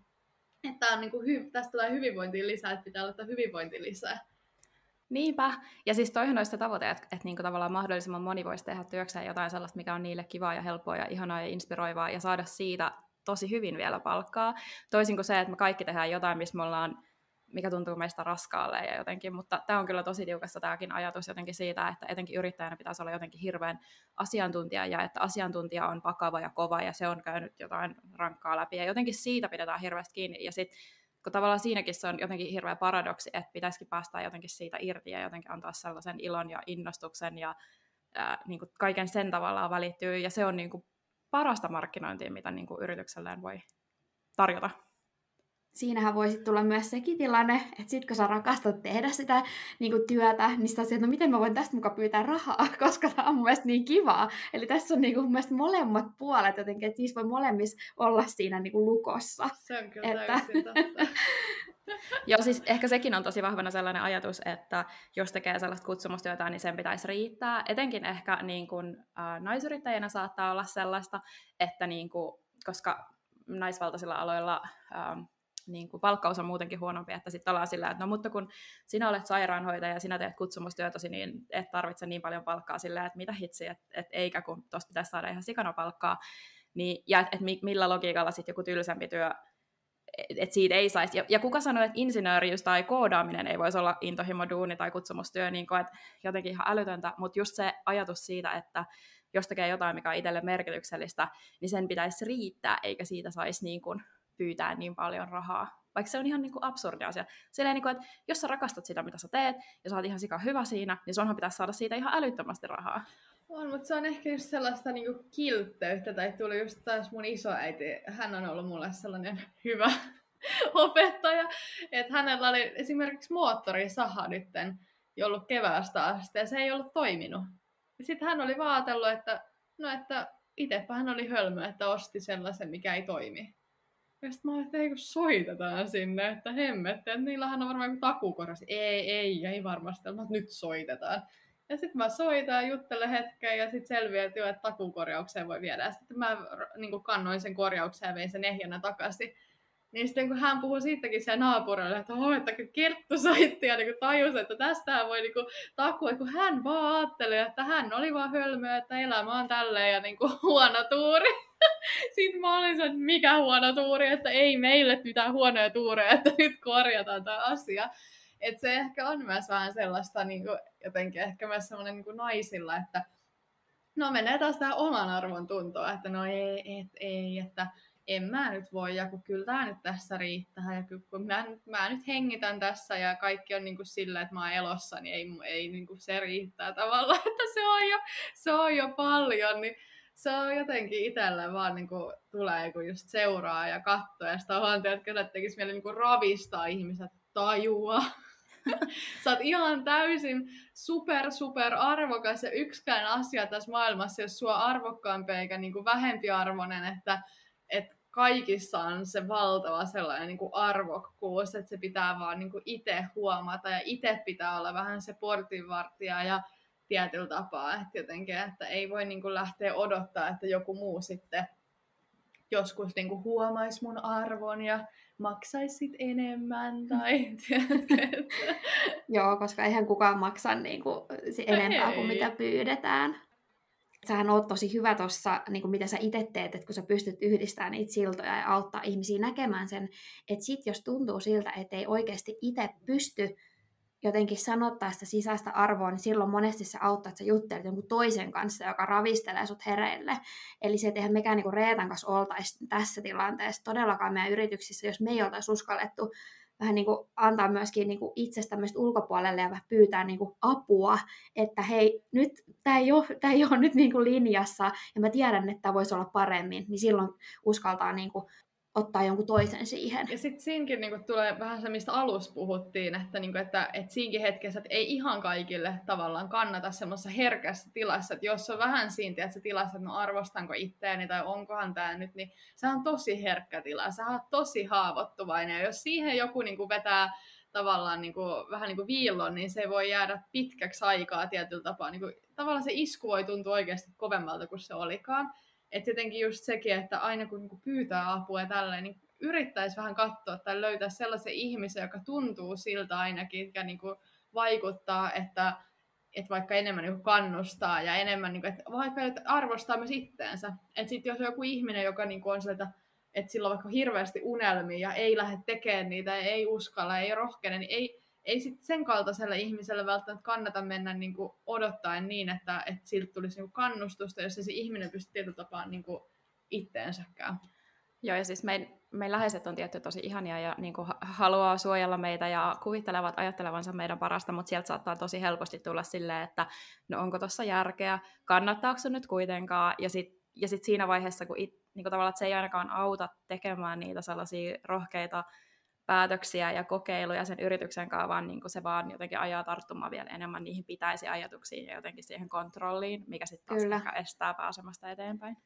että on niin kuin, tästä tulee hyvinvointia lisää, että pitää laittaa hyvinvointi lisää. Niinpä. Ja siis toihan olisi se tavoite, että, että niin tavallaan mahdollisimman moni voisi tehdä työkseen jotain sellaista, mikä on niille kivaa ja helppoa ja ihanaa ja inspiroivaa ja saada siitä tosi hyvin vielä palkkaa. Toisin kuin se, että me kaikki tehdään jotain, missä me ollaan mikä tuntuu meistä raskaalle ja jotenkin, mutta tämä on kyllä tosi tiukassa tämäkin ajatus jotenkin siitä, että etenkin yrittäjänä pitäisi olla jotenkin hirveän asiantuntija ja että asiantuntija on pakava ja kova ja se on käynyt jotain rankkaa läpi ja jotenkin siitä pidetään hirveästi kiinni. Ja sitten kun tavallaan siinäkin se on jotenkin hirveä paradoksi, että pitäisikin päästä jotenkin siitä irti ja jotenkin antaa sellaisen ilon ja innostuksen ja ää, niin kuin kaiken sen tavallaan välittyy, ja se on niin kuin parasta markkinointia, mitä niin kuin yritykselleen voi tarjota siinähän voisi tulla myös sekin tilanne, että sit kun sä rakastat tehdä sitä niin kuin työtä, niin sä että no miten mä voin tästä mukaan pyytää rahaa, koska tämä on mun mielestä niin kivaa. Eli tässä on niin kuin, mun mielestä molemmat puolet jotenkin, että niissä voi molemmissa olla siinä niin kuin lukossa. Se on kyllä että... totta. Joo, siis ehkä sekin on tosi vahvana sellainen ajatus, että jos tekee sellaista kutsumustyötä, niin sen pitäisi riittää. Etenkin ehkä niin kuin, äh, naisyrittäjänä saattaa olla sellaista, että niin kuin, koska naisvaltaisilla aloilla äh, niin kuin palkkaus on muutenkin huonompi, että sitten ollaan sillä, että no mutta kun sinä olet sairaanhoitaja ja sinä teet kutsumustyötäsi, niin et tarvitse niin paljon palkkaa sillä, että mitä hitsi, että et eikä kun tuosta pitäisi saada ihan sikana palkkaa, niin, ja että et millä logiikalla sitten joku tylsempi työ, että siitä ei saisi. Ja, ja kuka sanoi, että insinööriys tai koodaaminen ei voisi olla intohimo duuni tai kutsumustyö, niin kuin, että jotenkin ihan älytöntä, mutta just se ajatus siitä, että jos tekee jotain, mikä on itselle merkityksellistä, niin sen pitäisi riittää, eikä siitä saisi niin kuin pyytää niin paljon rahaa. Vaikka se on ihan niin kuin absurdi asia. Silleen, niin kuin, että jos sä rakastat sitä, mitä sä teet, ja sä oot ihan sika hyvä siinä, niin sunhan pitäisi saada siitä ihan älyttömästi rahaa. On, mutta se on ehkä just sellaista niin kuin kiltteyttä, tai tuli just taas mun isoäiti, hän on ollut mulle sellainen hyvä opettaja, että hänellä oli esimerkiksi moottorisaha nytten ollut keväästä asti, ja se ei ollut toiminut. Sitten hän oli vaatellut, että no että itsepä hän oli hölmö, että osti sellaisen, mikä ei toimi. Ja sitten mä olin, että ei kun soitetaan sinne, että hemmetti, että niillähän on varmaan joku takukorjasi. Ei, ei, ei varmasti, mutta nyt soitetaan. Ja sitten mä soitan, juttelen hetken ja sitten selviää, että, jo, että takukorjaukseen voi viedä. Ja sitten mä niin kannoin sen korjaukseen ja vein sen ehjänä takaisin. Niin sitten kun hän puhui siitäkin siellä naapurille, että oh, että Kerttu soitti ja niin tajusi, että tästähän voi niin takua, kun hän vaan ajatteli, että hän oli vaan hölmö, että elämä on tälleen ja niin kuin, huono tuuri. Sitten mä olin että mikä huono tuuri, että ei meille mitään huonoja tuureja, että nyt korjataan tämä asia. Että se ehkä on myös vähän sellaista niin kuin, jotenkin ehkä myös semmoinen niin naisilla, että no menee taas tähän oman arvon tuntoa, että no ei, et, ei, että en mä nyt voi, ja kun kyllä tämä nyt tässä riittää, ja kun mä, mä nyt hengitän tässä, ja kaikki on niin kuin sillä, että mä oon elossa, niin ei, ei niin kuin se riittää tavallaan, että se on jo, se on jo paljon, niin se on jotenkin itselle vaan niin kuin, tulee, kun just seuraa ja katsoo, ja sitä on että kyllä tekisi mieli niin ravistaa ihmiset tajua. Sä oot ihan täysin super, super arvokas ja yksikään asia tässä maailmassa, jos sua arvokkaampi eikä niin kuin vähempiarvoinen, että, että kaikissa on se valtava sellainen niin kuin arvokkuus, että se pitää vaan niin itse huomata ja itse pitää olla vähän se portinvartija ja tietyllä tapaa, että jotenkin, että ei voi niin kuin lähteä odottaa, että joku muu sitten joskus niin kuin huomaisi mun arvon ja maksaisit enemmän tai tiedätkö, Joo, koska eihän kukaan maksa niin kuin, enempää ei. kuin mitä pyydetään. Sähän oot tosi hyvä tuossa, niin mitä sä itse teet, että kun sä pystyt yhdistämään niitä siltoja ja auttaa ihmisiä näkemään sen, että sit jos tuntuu siltä, että ei oikeasti itse pysty jotenkin sanottaa sitä sisäistä arvoa, niin silloin monesti se auttaa, että sä juttelet jonkun toisen kanssa, joka ravistelee sut hereille. Eli se, että eihän mekään niin Reetan kanssa oltaisi tässä tilanteessa todellakaan meidän yrityksissä, jos me ei oltaisi uskallettu vähän niin kuin antaa myöskin niin kuin itsestä ulkopuolelle ja vähän pyytää niin kuin apua, että hei, nyt tämä ei tämä ei ole nyt niin kuin linjassa ja mä tiedän, että tämä voisi olla paremmin, niin silloin uskaltaa niin kuin ottaa jonkun toisen siihen. Ja sitten siinkin niinku tulee vähän se, mistä alussa puhuttiin, että, niinku, että et siinkin hetkessä, että ei ihan kaikille tavallaan kannata semmoisessa herkässä tilassa, että jos on vähän siinä että tilassa, että no arvostanko itteeni tai onkohan tämä nyt, niin se on tosi herkkä tila, sä oot tosi haavoittuvainen, ja jos siihen joku niinku vetää tavallaan niin kuin, vähän niin kuin viillon, niin se voi jäädä pitkäksi aikaa tietyllä tapaa. Niin kuin, tavallaan se isku voi tuntua oikeasti kovemmalta kuin se olikaan. Että jotenkin just sekin, että aina kun niinku pyytää apua ja tälleen, niin yrittäisi vähän katsoa tai löytää sellaisen ihmisen, joka tuntuu siltä ainakin, joka niinku vaikuttaa, että, että vaikka enemmän niinku kannustaa ja enemmän, niinku, että vaikka että arvostaa myös itteensä. Että sitten jos on joku ihminen, joka niinku on sieltä, että sillä on vaikka hirveästi unelmia ja ei lähde tekemään niitä, ei uskalla, ei rohkene, niin ei, ei sit sen kaltaiselle ihmiselle välttämättä kannata mennä niin odottaen niin, että, että siltä tulisi niin kannustusta, jos se ihminen pystyy tietyllä tapaa niin itteensäkään. Joo, ja siis meidän, mein läheiset on tietty tosi ihania ja niin haluaa suojella meitä ja kuvittelevat ajattelevansa meidän parasta, mutta sieltä saattaa tosi helposti tulla silleen, että no onko tuossa järkeä, kannattaako se nyt kuitenkaan, ja sitten ja sitten siinä vaiheessa, kun it, niin tavallaan, että se ei ainakaan auta tekemään niitä sellaisia rohkeita päätöksiä ja kokeiluja sen yrityksen kanssa, vaan niin se vaan jotenkin ajaa tarttumaan vielä enemmän niihin pitäisi ajatuksiin ja jotenkin siihen kontrolliin, mikä sitten taas ehkä estää pääsemästä eteenpäin.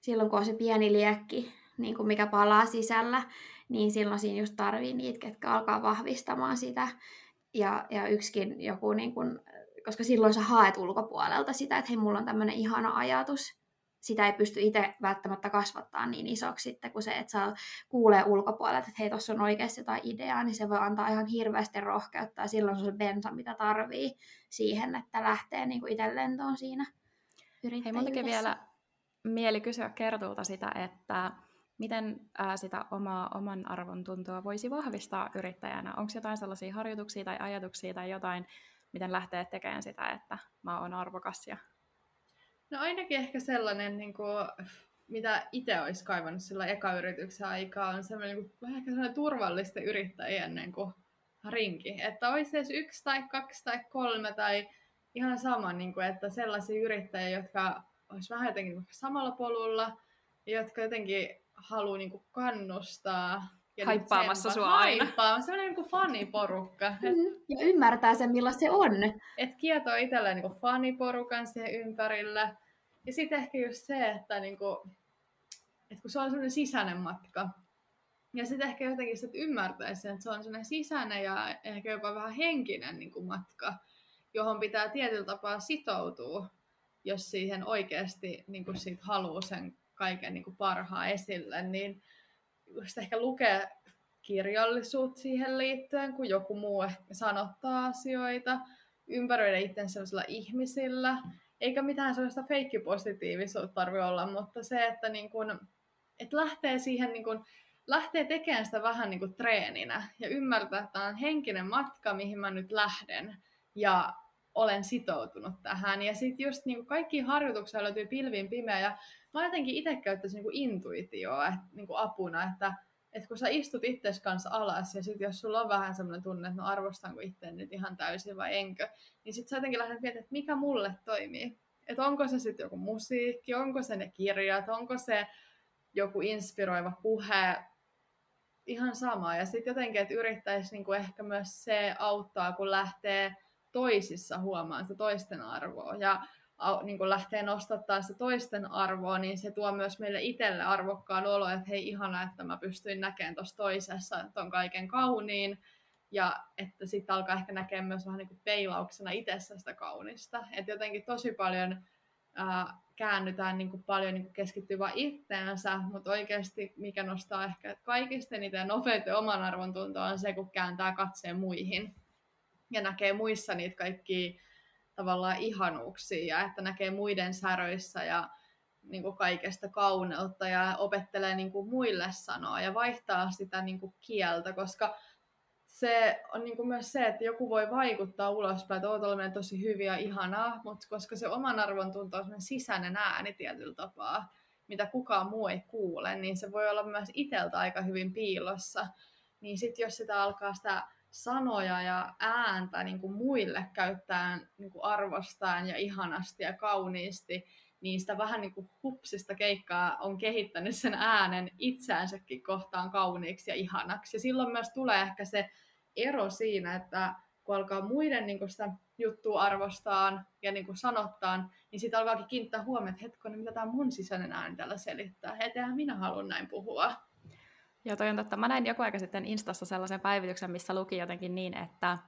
Silloin kun on se pieni liekki, niin kuin mikä palaa sisällä, niin silloin siinä just tarvii niitä, ketkä alkaa vahvistamaan sitä. Ja, ja yksikin joku, niin kuin, koska silloin sä haet ulkopuolelta sitä, että hei, mulla on tämmöinen ihana ajatus, sitä ei pysty itse välttämättä kasvattaa niin isoksi sitten kuin se, että saa kuulee ulkopuolelta, että hei, tuossa on oikeasti jotain ideaa, niin se voi antaa ihan hirveästi rohkeutta ja silloin se on se bensa, mitä tarvii siihen, että lähtee niin kuin itse lentoon siinä Hei, mun vielä mieli kysyä Kertulta sitä, että miten ää, sitä omaa oman arvon tuntua voisi vahvistaa yrittäjänä? Onko jotain sellaisia harjoituksia tai ajatuksia tai jotain, miten lähtee tekemään sitä, että mä oon arvokas ja No ainakin ehkä sellainen, niin kuin, mitä itse olisi kaivannut sillä eka-yrityksen aikaa, on semmoinen niin kuin, vähän ehkä sellainen turvallisten yrittäjien niin kuin, rinki. Että olisi edes yksi tai kaksi tai kolme tai ihan sama, niin kuin, että sellaisia yrittäjiä, jotka olisi vähän jotenkin samalla polulla jotka jotenkin haluaa niin kuin, kannustaa ja haippaamassa sua aina. Haippaamassa, sellainen niin faniporukka. Mm, ja ymmärtää sen, millä se on. Et kietoo itselleen niin kuin faniporukan siihen ympärillä. Ja sitten ehkä just se, että, niin kuin, että kun se on sellainen sisäinen matka, ja sitten ehkä jotenkin sit ymmärtäisi sen, että se on sellainen sisäinen ja ehkä jopa vähän henkinen niin kuin matka, johon pitää tietyllä tapaa sitoutua, jos siihen oikeasti niin kuin siitä haluaa sen kaiken niin kuin parhaan esille, niin just ehkä lukee kirjallisuutta siihen liittyen, kun joku muu ehkä sanottaa asioita, ympäröidä itsensä sellaisilla ihmisillä, eikä mitään sellaista feikkipositiivisuutta tarvitse olla, mutta se, että, niin kun, että lähtee siihen niin kun, lähtee tekemään sitä vähän niin kuin treeninä ja ymmärtää, että tämä on henkinen matka, mihin mä nyt lähden. Ja olen sitoutunut tähän. Ja sitten just niin kuin kaikki harjoituksia löytyy pilviin pimeä ja mä jotenkin itse käyttäisin niin intuitioa että, niin apuna, että, että kun sä istut itses kanssa alas ja sitten jos sulla on vähän semmoinen tunne, että no arvostanko itse nyt ihan täysin vai enkö, niin sitten sä jotenkin lähdet miettimään, että mikä mulle toimii. Että onko se sitten joku musiikki, onko se ne kirjat, onko se joku inspiroiva puhe, ihan sama. Ja sitten jotenkin, että yrittäisi niinku ehkä myös se auttaa, kun lähtee toisissa huomaan sitä toisten arvoa. Ja niin kuin lähtee nostattaa sitä toisten arvoa, niin se tuo myös meille itselle arvokkaan olo, että hei ihana, että mä pystyin näkemään tuossa toisessa ton kaiken kauniin, ja että sitten alkaa ehkä näkemään myös vähän niin kuin peilauksena itsessä sitä kaunista. Että jotenkin tosi paljon ää, käännytään niin kuin paljon niin keskittyy vain itteensä, mutta oikeasti mikä nostaa ehkä kaikista eniten nopeiten oman arvon tuntoa on se, kun kääntää katseen muihin ja näkee muissa niitä kaikkia tavallaan ihanuuksia ja että näkee muiden säröissä ja niin kuin kaikesta kauneutta ja opettelee niin kuin muille sanoa ja vaihtaa sitä niin kuin kieltä, koska se on niin kuin myös se, että joku voi vaikuttaa ulospäin, että olet tosi hyviä ihanaa, mutta koska se oman arvon tuntuu on sisäinen ääni tietyllä tapaa, mitä kukaan muu ei kuule, niin se voi olla myös iteltä aika hyvin piilossa. Niin sitten jos sitä alkaa sitä sanoja ja ääntä niin kuin muille käyttää niin kuin arvostaan ja ihanasti ja kauniisti, niin sitä vähän niin kuin hupsista keikkaa on kehittänyt sen äänen itseänsäkin kohtaan kauniiksi ja ihanaksi. Ja silloin myös tulee ehkä se ero siinä, että kun alkaa muiden niin kuin sitä juttua arvostaan ja niin kuin sanottaan, niin sitten alkaakin kiinnittää huomioon, että hetkonen, mitä tämä mun sisäinen ääni täällä selittää. Eteenhän minä haluan näin puhua. Joo, toi on totta. Mä näin joku aika sitten Instassa sellaisen päivityksen, missä luki jotenkin niin, että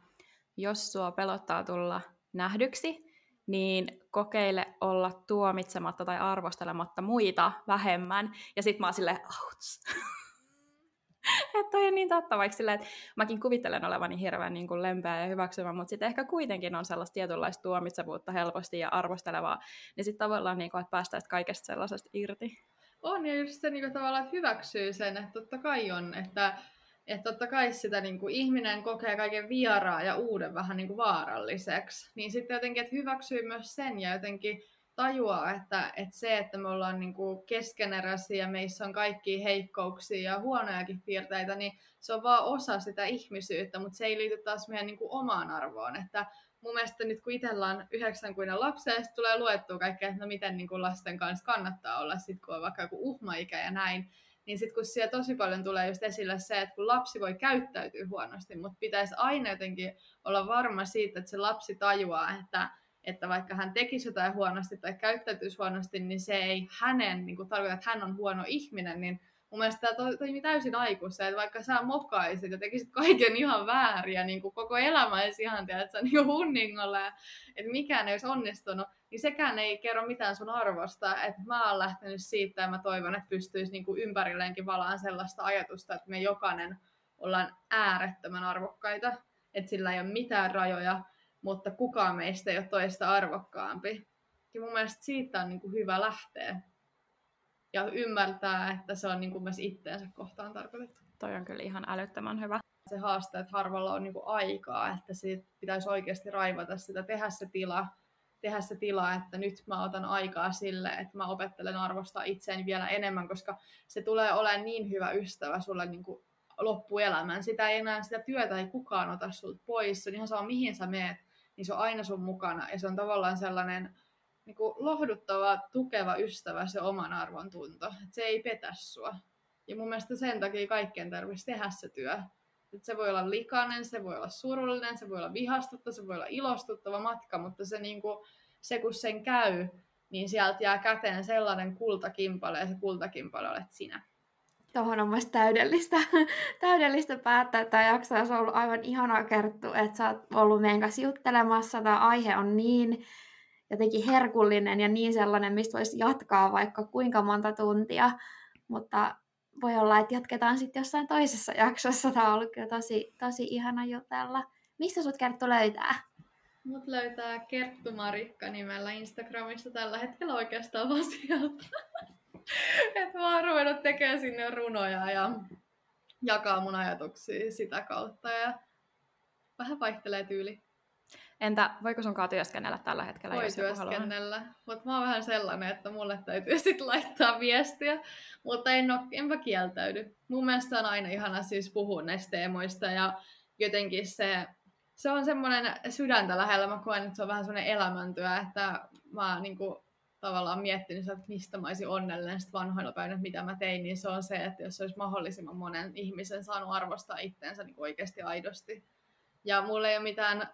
jos sua pelottaa tulla nähdyksi, niin kokeile olla tuomitsematta tai arvostelematta muita vähemmän. Ja sit mä oon silleen, auts. että toi on niin totta, vaikka silleen, että mäkin kuvittelen olevani hirveän niin kuin lempeä ja hyväksyvä, mutta sitten ehkä kuitenkin on sellaista tietynlaista tuomitsevuutta helposti ja arvostelevaa, niin sitten tavallaan, niin kuin, että päästäisiin kaikesta sellaisesta irti. On, ja just se niin tavallaan hyväksyy sen, että totta kai on, että, että totta kai sitä niin kuin, ihminen kokee kaiken vieraa ja uuden vähän niin kuin, vaaralliseksi. Niin sitten jotenkin, että hyväksyy myös sen ja jotenkin tajuaa, että, että se, että me ollaan niin kuin keskeneräisiä, meissä on kaikki heikkouksia ja huonojakin piirteitä, niin se on vaan osa sitä ihmisyyttä, mutta se ei liity taas meidän niin kuin omaan arvoon, että mun mielestä nyt kun itsellä on yhdeksän kuinen lapsia, ja tulee luettua kaikkea, että no miten niin kuin lasten kanssa kannattaa olla, sit kun on vaikka joku uhmaikä ja näin, niin sitten kun siellä tosi paljon tulee just esille se, että kun lapsi voi käyttäytyä huonosti, mutta pitäisi aina jotenkin olla varma siitä, että se lapsi tajuaa, että, että vaikka hän tekisi jotain huonosti tai käyttäytyisi huonosti, niin se ei hänen niin kuin tarkoita, että hän on huono ihminen, niin mun mielestä tämä toimii täysin aikuissa, että vaikka sä mokaisit ja tekisit kaiken ihan väärin ja niin kuin koko elämä ei ihan tiedä, että sä niin hunningolla ja että mikään ei olisi onnistunut, niin sekään ei kerro mitään sun arvosta. Että mä oon lähtenyt siitä ja mä toivon, että pystyisi niin kuin ympärilleenkin valaan sellaista ajatusta, että me jokainen ollaan äärettömän arvokkaita, että sillä ei ole mitään rajoja, mutta kukaan meistä ei ole toista arvokkaampi. Ja mun mielestä siitä on niin kuin hyvä lähteä ja ymmärtää, että se on niin kuin myös itteensä kohtaan tarkoitettu. Toi on kyllä ihan älyttömän hyvä. Se haaste, että harvalla on niin kuin aikaa, että siitä pitäisi oikeasti raivata sitä, tehdä se tila, tehdä se tila, että nyt mä otan aikaa sille, että mä opettelen arvostaa itseäni vielä enemmän, koska se tulee olemaan niin hyvä ystävä sulle niin kuin loppuelämän. Sitä ei enää, sitä työtä ei kukaan ota sulta pois. Se on ihan sama, mihin sä meet, niin se on aina sun mukana. Ja se on tavallaan sellainen niin kuin lohduttava, tukeva ystävä se oman arvon tunto. Että se ei petä sua. Ja mun mielestä sen takia kaikkien tarvitsisi tehdä se työ. Että se voi olla likainen, se voi olla surullinen, se voi olla vihastuttava, se voi olla ilostuttava matka, mutta se, niin kuin, se kun sen käy, niin sieltä jää käteen sellainen kultakimpale, ja se kultakimpale olet sinä. Tuohon on myös täydellistä, täydellistä päättää, tämä jakso olisi ollut aivan ihanaa kerttu, että sä oot ollut meidän kanssa juttelemassa. Tämä aihe on niin jotenkin herkullinen ja niin sellainen, mistä voisi jatkaa vaikka kuinka monta tuntia, mutta voi olla, että jatketaan sitten jossain toisessa jaksossa. Tämä on ollut kyllä tosi, tosi ihana jutella. Mistä sut Kerttu löytää? Mut löytää Kerttu Marikka nimellä Instagramissa tällä hetkellä oikeastaan vaan sieltä. että mä oon ruvennut tekemään sinne runoja ja jakaa mun ajatuksia sitä kautta ja vähän vaihtelee tyyli. Entä voiko sunkaan työskennellä tällä hetkellä? Voi jos työskennellä, mutta mä oon vähän sellainen, että mulle täytyy sitten laittaa viestiä, mutta en ole, enpä kieltäydy. Mun mielestä on aina ihana siis puhua näistä teemoista ja jotenkin se, se on semmoinen sydäntä lähellä. Mä koen, että se on vähän semmoinen elämäntyö, että mä oon niin kuin, tavallaan miettinyt, että mistä mä olisin onnellinen sit vanhoilla päivinä, mitä mä tein, niin se on se, että jos olisi mahdollisimman monen ihmisen saanut arvostaa itteensä niin oikeasti aidosti. Ja mulla ei ole mitään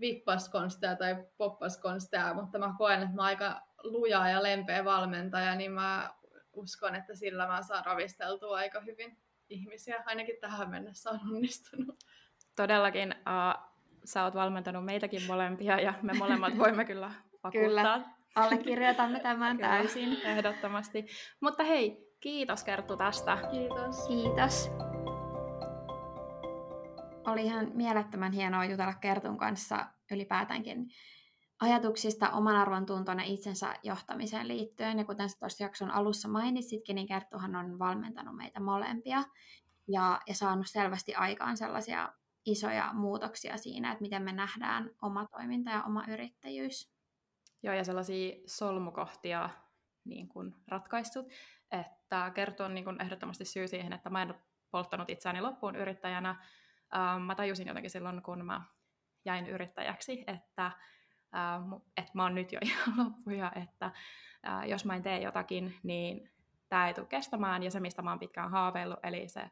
vippaskonsteja tai poppaskonsteja, mutta mä koen, että mä oon aika luja ja lempeä valmentaja, niin mä uskon, että sillä mä saan ravisteltua aika hyvin ihmisiä. Ainakin tähän mennessä on onnistunut. Todellakin uh, sä oot valmentanut meitäkin molempia ja me molemmat voimme kyllä vakuuttaa. Kyllä, allekirjoitamme tämän kyllä, täysin. Ehdottomasti. Mutta hei, kiitos Kerttu tästä. Kiitos. Kiitos oli ihan mielettömän hienoa jutella Kertun kanssa ylipäätäänkin ajatuksista oman arvon tuntona itsensä johtamiseen liittyen. Ja kuten sä tuossa jakson alussa mainitsitkin, niin Kerttuhan on valmentanut meitä molempia ja, ja saanut selvästi aikaan sellaisia isoja muutoksia siinä, että miten me nähdään oma toiminta ja oma yrittäjyys. Joo, ja sellaisia solmukohtia niin kuin ratkaistut, että Kerttu on niin kuin ehdottomasti syy siihen, että mä en ole polttanut itseäni loppuun yrittäjänä, uh, mä tajusin jotenkin silloin, kun mä jäin yrittäjäksi, että, uh, että mä oon nyt jo ihan loppu ja että uh, jos mä en tee jotakin, niin tämä ei tule kestämään ja se, mistä mä oon pitkään haaveillut, eli se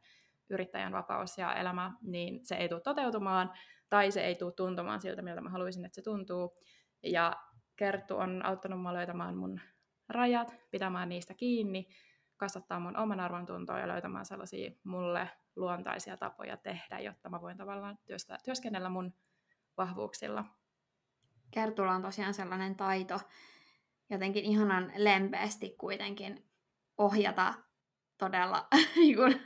yrittäjän vapaus ja elämä, niin se ei tule toteutumaan tai se ei tule tuntumaan siltä, miltä mä haluaisin, että se tuntuu. Ja Kerttu on auttanut mua löytämään mun rajat, pitämään niistä kiinni, kasvattaa mun oman arvontuntoa ja löytämään sellaisia mulle luontaisia tapoja tehdä, jotta mä voin tavallaan työstä, työskennellä mun vahvuuksilla. Kertulla on tosiaan sellainen taito jotenkin ihanan lempeästi kuitenkin ohjata todella niin kuin,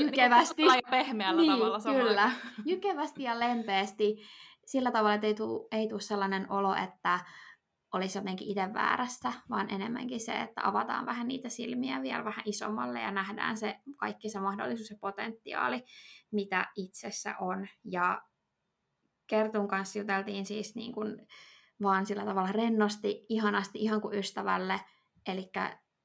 jykevästi. Niin pehmeällä niin, tavalla samalla. Kyllä, jykevästi ja lempeästi sillä tavalla, että ei tule ei tuu sellainen olo, että olisi jotenkin itse väärässä, vaan enemmänkin se, että avataan vähän niitä silmiä vielä vähän isommalle ja nähdään se kaikki se mahdollisuus ja potentiaali, mitä itsessä on. Ja Kertun kanssa juteltiin siis niin kuin vaan sillä tavalla rennosti, ihanasti, ihan kuin ystävälle. Eli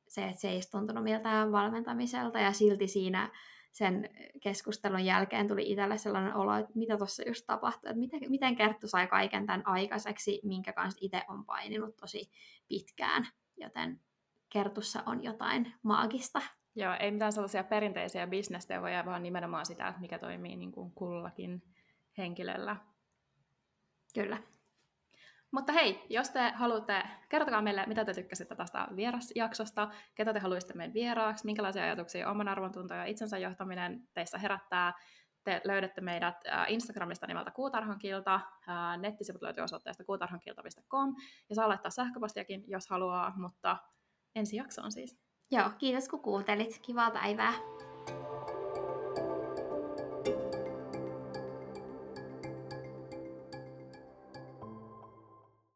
se, että se ei tuntunut miltään valmentamiselta ja silti siinä sen keskustelun jälkeen tuli itselle sellainen olo, että mitä tuossa just tapahtui, että miten, miten Kerttu sai kaiken tämän aikaiseksi, minkä kanssa itse on paininut tosi pitkään, joten Kertussa on jotain maagista. Joo, ei mitään sellaisia perinteisiä bisnesteoja, vaan nimenomaan sitä, mikä toimii niin kuin kullakin henkilöllä. Kyllä. Mutta hei, jos te haluatte, kertokaa meille, mitä te tykkäsitte tästä vierasjaksosta, ketä te haluaisitte meidän vieraaksi, minkälaisia ajatuksia oman arvontunto ja itsensä johtaminen teissä herättää. Te löydätte meidät Instagramista nimeltä Kuutarhankilta, nettisivut löytyy osoitteesta kuutarhankilta.com ja saa laittaa sähköpostiakin, jos haluaa, mutta ensi jaksoon siis. Joo, kiitos kun kuuntelit. Kivaa päivää.